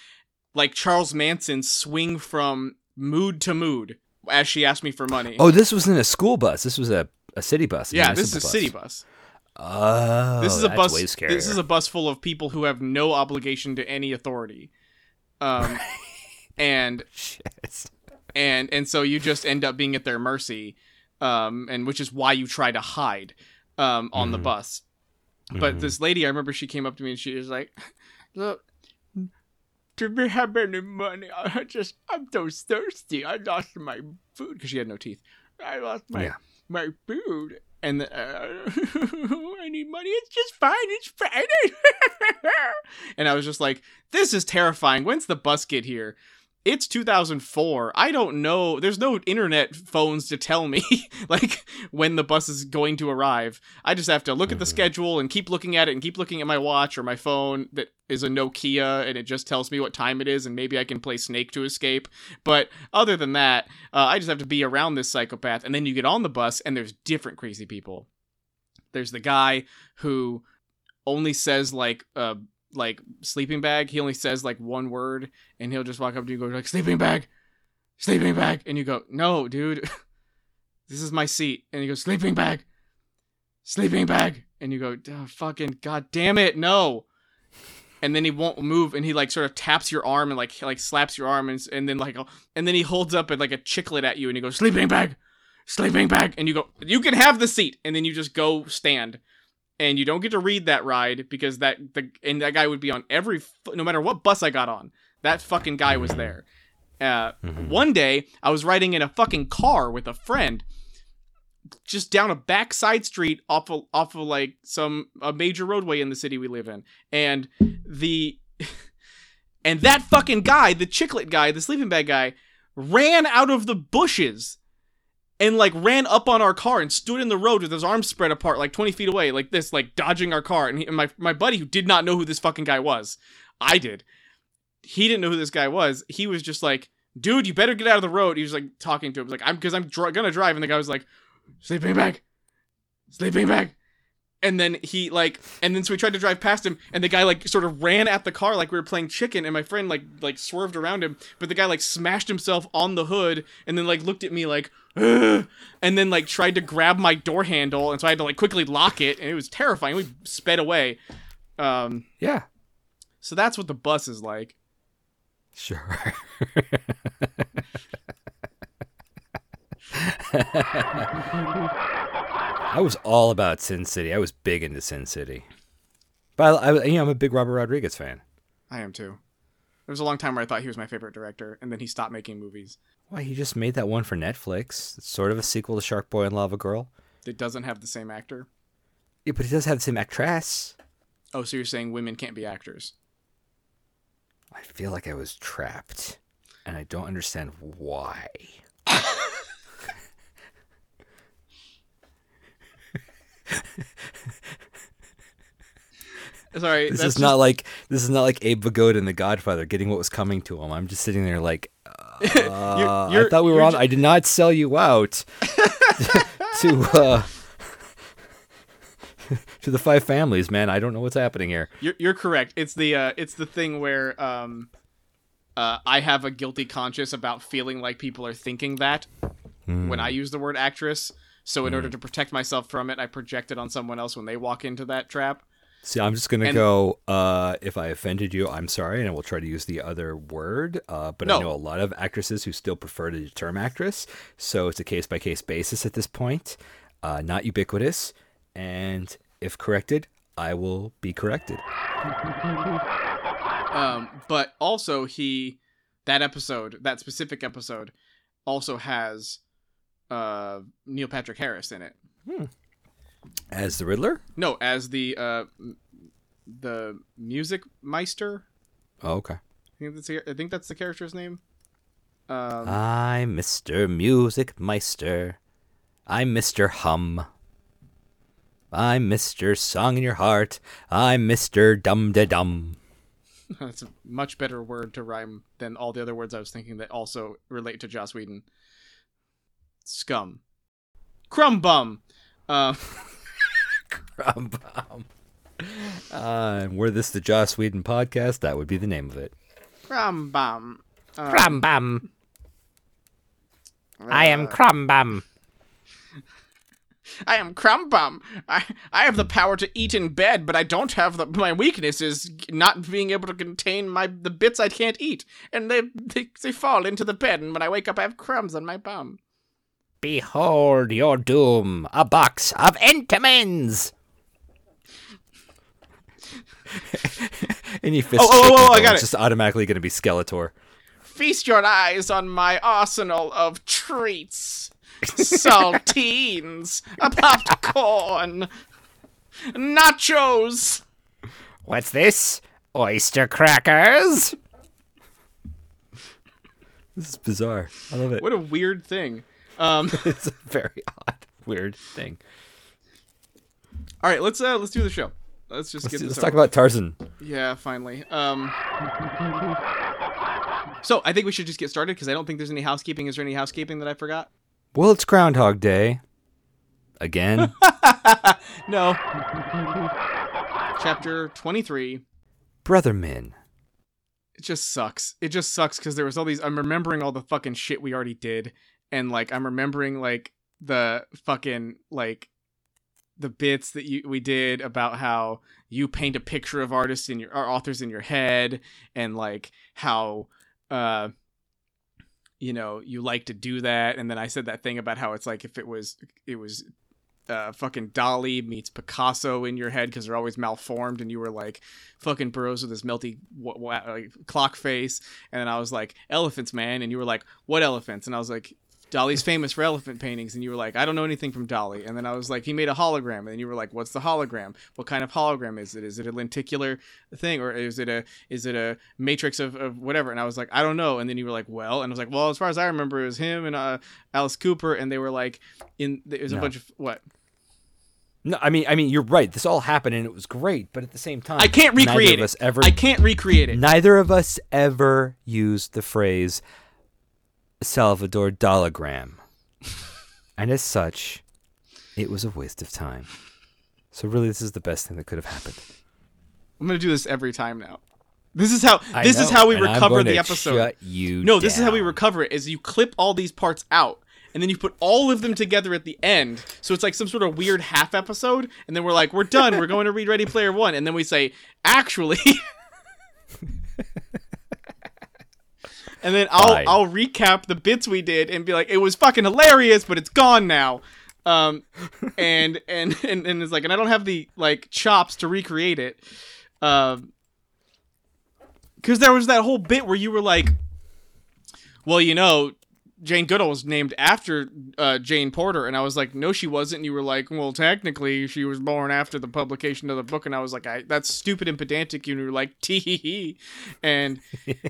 like Charles Manson swing from mood to mood as she asked me for money. Oh, this wasn't a school bus. This was a, a city bus. a yeah, this is a municipal city bus. bus. Oh, this is a bus. This is a bus full of people who have no obligation to any authority. Um, and Shit. and and so you just end up being at their mercy um and which is why you try to hide um on the Mhm. bus but Mhm. this lady i remember she came up to me and she was like look do we have any money i just i'm so thirsty i lost my food because she had no teeth i lost my Yeah. my food and the, uh, I need money. It's just fine. It's fine. and I was just like, this is terrifying. When's the bus get here? It's 2004. I don't know. There's no internet phones to tell me like when the bus is going to arrive. I just have to look at the Mhm. schedule and keep looking at it and keep looking at my watch or my phone that is a Nokia and it just tells me what time it is and maybe I can play Snake to escape. But other than that, uh, I just have to be around this psychopath. And then you get on the bus and there's different crazy people. There's the guy who only says like uh like sleeping bag. He only says like one word, and he'll just walk up to you and go like sleeping bag, sleeping bag, and you go no, dude, this is my seat, and he goes sleeping bag, sleeping bag, and you go fucking god damn it, no. And then he won't move, and he like sort of taps your arm and like like slaps your arm, and, and then like and then he holds up like a chiclet at you, and he goes sleeping bag, sleeping bag, and you go you can have the seat, and then you just go stand and you don't get to read that ride because that the and that guy would be on every no matter what bus I got on. That fucking guy was there. Uh, Mhm. One day I was riding in a fucking car with a friend, just down a back side street off of off of like some a major roadway in the city we live in, and the And that fucking guy, the chiclet guy, the sleeping bag guy, ran out of the bushes and like ran up on our car and stood in the road with his arms spread apart like 20 feet away like this like dodging our car. And, he, and my my buddy who did not know who this fucking guy was i did he didn't know who this guy was he was just like dude you better get out of the road. He was like talking to him like i'm because i'm dr- gonna drive. And the guy was like sleeping bag sleeping bag and then he like and then so we tried to drive past him and the guy like sort of ran at the car like we were playing chicken and my friend like like swerved around him but the guy like smashed himself on the hood and then like looked at me like "Ugh," and then like tried to grab my door handle and so i had to like quickly lock it and it was terrifying we sped away um Yeah. so that's what the bus is like Sure. I was all about Sin City. I was big into Sin City. But I, I you know, I'm a big Robert Rodriguez fan. i am too there was a long time where i thought he was my favorite director and then he stopped making movies Why he just made that one for Netflix? It's sort of a sequel to Shark Boy and Lava Girl. it doesn't have the same actor Yeah, but he does have the same actress. oh so you're saying women can't be actors I feel like I was trapped, and I don't understand why. sorry This is not like this is not like Abe Vigoda in The Godfather getting what was coming to him. I'm just sitting there like, uh, I you're- thought we were on. ju- I did not sell you out to uh, to the five families, man. I don't know what's happening here. You're you're correct. It's the uh, it's the thing where um, uh, I have a guilty conscience about feeling like people are thinking that when I use the word actress. So in order to protect myself from it, I project it on someone else when they walk into that trap. See, I'm just gonna And- go. Uh, if I offended you, I'm sorry, and I will try to use the other word. Uh, but I know a lot of actresses who still prefer the term actress, so it's a case by case basis at this point. Uh, not ubiquitous, and if corrected, I will be corrected. Um, but also he that episode, that specific episode, also has uh, Neil Patrick Harris in it. As the Riddler. No, as the uh, m- the music meister. Oh, okay. I think that's the, I think that's the character's name. Um, I'm Mr. Music Meister. I'm Mr. Hum. I'm Mr. Song in Your Heart. I'm Mr. Dum de Dum. That's a much better word to rhyme than all the other words I was thinking that also relate to Joss Whedon. Scum. Crumb bum. Uh, Rum Bum. Uh, and were this the Joss Whedon podcast, that would be the name of it. crumb bum. Uh, Crumbum. I am Crumb bum. I am crumb bum. I I have the power to eat in bed, but I don't have the. My weakness is not being able to contain my the bits I can't eat, and they they, they fall into the bed, and when I wake up, I have crumbs on my bum. Behold your doom, a box of Entenmann's. Any fist Oh, oh, oh, oh, I got it's it. just automatically going to be Skeletor. Feast your eyes on my arsenal of treats. Saltines, a popped corn, nachos. What's this? Oyster crackers? This is bizarre. I love it. What a weird thing. Um, it's a very odd, weird thing. all right, let's uh, let's do the show. Let's just Let's, get do- let's talk about Tarzan. Yeah, finally. Um, so I think we should just get started because I don't think there's any housekeeping. Is there any housekeeping that I forgot? Well, it's Groundhog Day. Again. No. Chapter twenty-three. Brotherman. it just sucks. It just sucks because there was all these. I'm remembering all the fucking shit we already did, and like I'm remembering like the fucking like the bits that you we did about how you paint a picture of artists in your or authors in your head, and like how uh you know you like to do that, and then I said that thing about how it's like if it was it was uh, fucking Dali meets Picasso in your head because they're always malformed, and you were like fucking Burroughs with his melty clock face, and then I was like elephants, man, and you were like what elephants, and I was like Dali's famous for elephant paintings, and you were like, I don't know anything from Dolly. And then I was like, he made a hologram, and then you were like, what's the hologram? What kind of hologram is it? Is it a lenticular thing, or is it a is it a matrix of, of whatever? And I was like, I don't know. And then you were like, well, and I was like, well, as far as I remember, it was him and uh, Alice Cooper, and they were like, in there was a bunch of what? No, I mean, I mean, you're right. This all happened and it was great, but at the same time, I can't neither recreate of it. us ever. I can't recreate it. Neither of us ever used the phrase Salvador Dalagram, and as such, it was a waste of time. So really, this is the best thing that could have happened. I'm gonna do this every time now. This is how I this is how we recover going the to episode. You No, this is how we recover it. Is you clip all these parts out, and then you put all of them together at the end. So it's like some sort of weird half episode, and then we're like, we're done. We're going to read Ready Player One, and then we say, actually. and then I'll Fine. I'll recap the bits we did and be like, it was fucking hilarious, but it's gone now. Um, and and and and it's like, and I don't have the like chops to recreate it. Um, because there was that whole bit where you were like, well, you know, Jane Goodall was named after uh, Jane Porter, and I was like, no, she wasn't. And you were like, well, technically, she was born after the publication of the book, and I was like, I, that's stupid and pedantic. And you were like, tee hee hee, and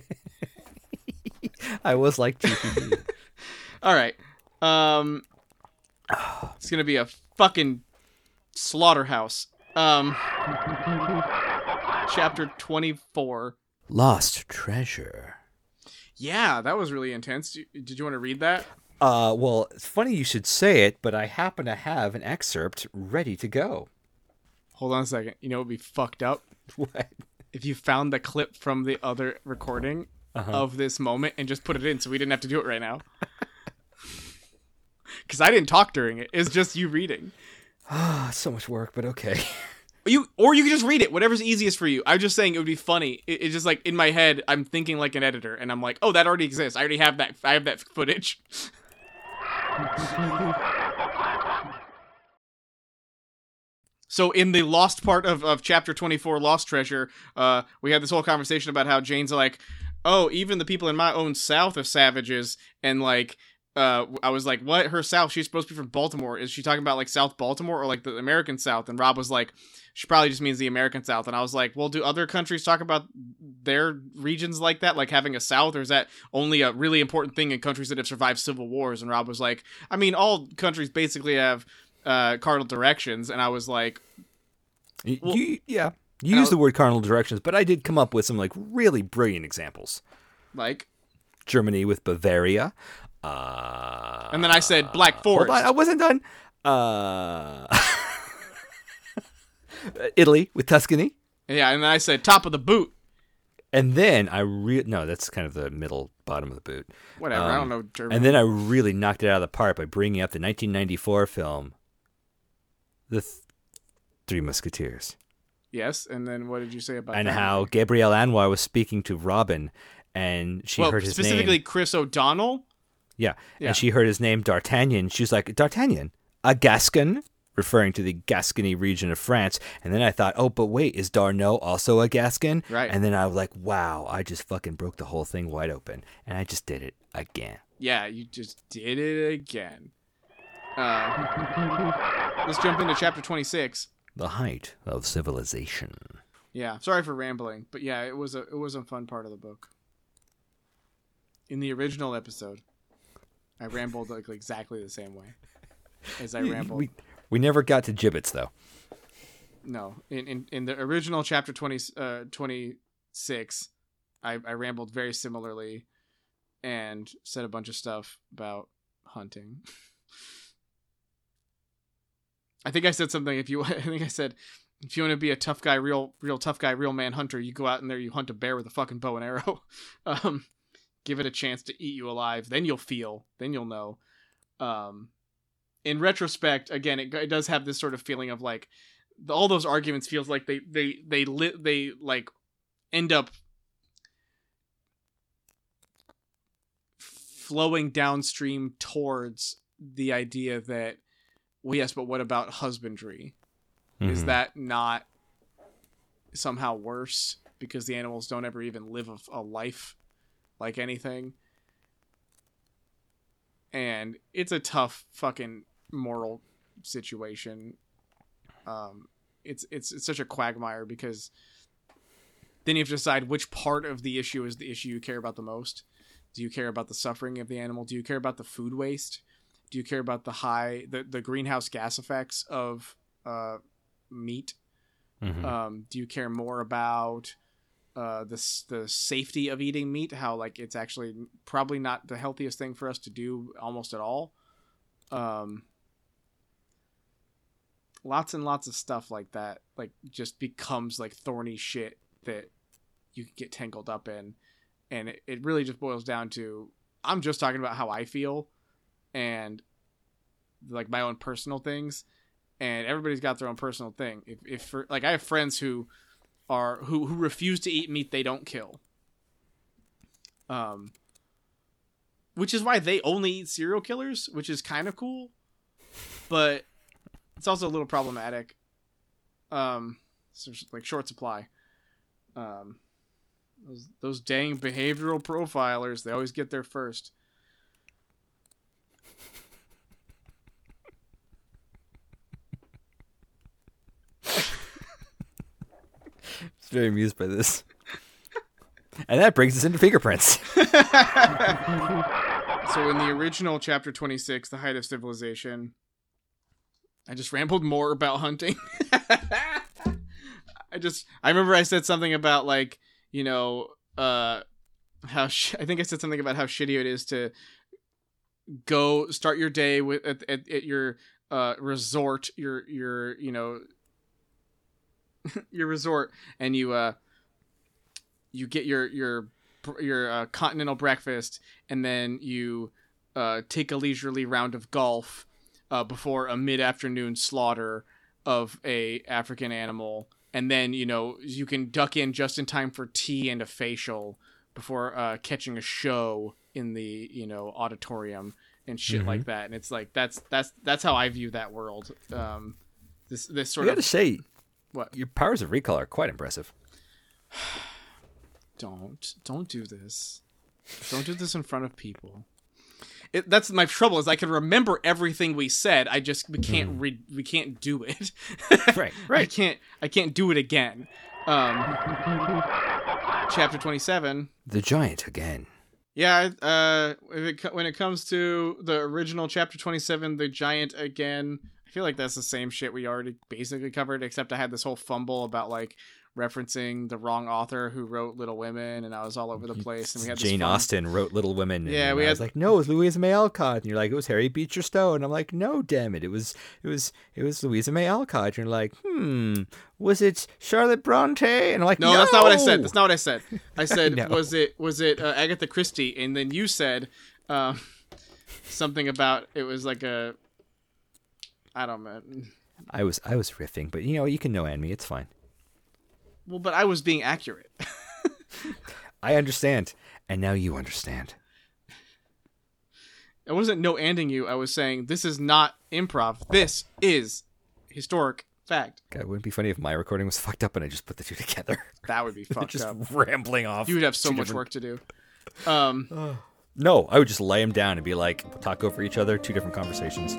I was like GPD. all right, um, it's gonna be a fucking slaughterhouse. Um, chapter twenty four. Lost treasure. Yeah, that was really intense. Did you- Did you want to read that? Uh, well, it's funny you should say it, but I happen to have an excerpt ready to go. Hold on a second. You know it would be fucked up? What? If you found the clip from the other recording Uh-huh. of this moment and just put it in so we didn't have to do it right now. Because I didn't talk during it. It's just you reading. Ah, so much work, but okay. You Or you can just read it, whatever's easiest for you. I'm just saying it would be funny. It, it's just like in my head, I'm thinking like an editor, and I'm like, oh, that already exists. I already have that. I have that footage. So in the lost part of, of chapter 24, Lost Treasure, uh, we had this whole conversation about how Jane's like, oh, even the people in my own South are savages, and like, uh, I was like, what? Her South? She's supposed to be from Baltimore. Is she talking about like South Baltimore or like the American South? And Rob was like, she probably just means the American South. And I was like, well, do other countries talk about their regions like that, like having a South, or is that only a really important thing in countries that have survived civil wars? And Rob was like, I mean, all countries basically have uh, cardinal directions. And I was like, Well- you, yeah, you use the word cardinal directions, but I did come up with some like really brilliant examples. like, Germany with Bavaria. Uh, and then I said Black hold Forest. on, I wasn't done. Uh, Italy with Tuscany. Yeah, and then I said top of the boot. And then I re no, that's kind of the middle bottom of the boot. Whatever. I Um, don't know German. And then I really knocked it out of the park by bringing up the 1994 film, The Th- Three Musketeers, yes, and then what did you say about and that? how Gabrielle Anwar was speaking to Robin, and she well, heard his name? specifically name. Chris O'Donnell. Yeah, Yeah. and she heard his name D'Artagnan. She was like, D'Artagnan, a Gascon, referring to the Gascony region of France. And then I thought, oh, but wait, is D'Arnot also a Gascon? Right. And then I was like, wow, I just fucking broke the whole thing wide open, and I just did it again. Yeah, you just did it again. Uh, let's jump into chapter 26. The height of civilization. Yeah, sorry for rambling, but yeah, it was a it was a fun part of the book. In the original episode, I rambled like exactly the same way as I rambled. We, we never got to gibbets though. No, in, in in the original chapter 20 uh 26, I I rambled very similarly and said a bunch of stuff about hunting. I think I said something if you I think I said if you want to be a tough guy, real real tough guy, real man hunter, you go out in there, you hunt a bear with a fucking bow and arrow. Um give it a chance to eat you alive, then you'll feel, then you'll know. Um in retrospect, again, it, it does have this sort of feeling of like the, all those arguments feels like they they they they like end up flowing downstream towards the idea that well yes but what about husbandry is Mhm. that not somehow worse because the animals don't ever even live a, a life like anything and it's a tough fucking moral situation. Um, it's it's it's such a quagmire because then you have to decide which part of the issue is the issue you care about the most. Do you care about the suffering of the animal? Do you care about the food waste? Do you care about the high the, the greenhouse gas effects of uh, meat? Mhm. Um, do you care more about uh, the the safety of eating meat? How like it's actually probably not the healthiest thing for us to do almost at all. Um, lots and lots of stuff like that like just becomes like thorny shit that you can get tangled up in and it, it really just boils down to i'm just talking about how i feel and like my own personal things and everybody's got their own personal thing if, if for, like i have friends who are who, who refuse to eat meat they don't kill um which is why they only eat serial killers which is kind of cool but it's also a little problematic. Um, so like short supply. Um, those those dang behavioral profilers, they always get there first. It's very amused by this. and that brings us into fingerprints. So in the original chapter 26, The Height of Civilization, I just rambled more about hunting. I just I remember I said something about like, you know, uh how sh- I think I said something about how shitty it is to go start your day with at, at, at your uh resort, your your, you know, your resort and you uh you get your your your uh, continental breakfast and then you uh, take a leisurely round of golf uh, before a mid-afternoon slaughter of a African animal, and then you know you can duck in just in time for tea and a facial before uh, catching a show in the you know auditorium and shit like that. And it's like that's that's that's how I view that world. Um, this this I sort gotta of say, what? Your powers of recall are quite impressive. don't don't do this. Don't do this in front of people. It, that's my trouble is i can remember everything we said. I just we can't read we can't do it. Right, right. i can't i can't do it again. Um chapter 27 The giant again. yeah uh if it, when it comes to the original chapter 27 the giant again i feel like that's the same shit we already basically covered except i had this whole fumble about like referencing the wrong author who wrote little women and i was all over the place and we had Jane fun- Austen wrote Little Women. Yeah, and we I had- was like, no, it was Louisa May Alcott, and you're like, it was Harry Beecher Stowe, and I'm like, no, damn it, it was, it was, it was Louisa May Alcott, and you're like, hmm, was it Charlotte Bronte? And I'm like, No, no, that's not what I said. That's not what I said. I said know. was it was it uh, Agatha Christie, and then you said um, something about it was like a I don't know. I was, I was riffing, but you know, you can no and me, it's fine. Well, but I was being accurate. I understand, and now you understand. I wasn't no anding you. I was saying this is not improv. This is historic fact. God, it wouldn't be funny if my recording was fucked up and I just put the two together. That would be fucked just up. rambling off. You would have so much different- work to do. Um, No, I would just lay him down and be like, talk over each other, two different conversations.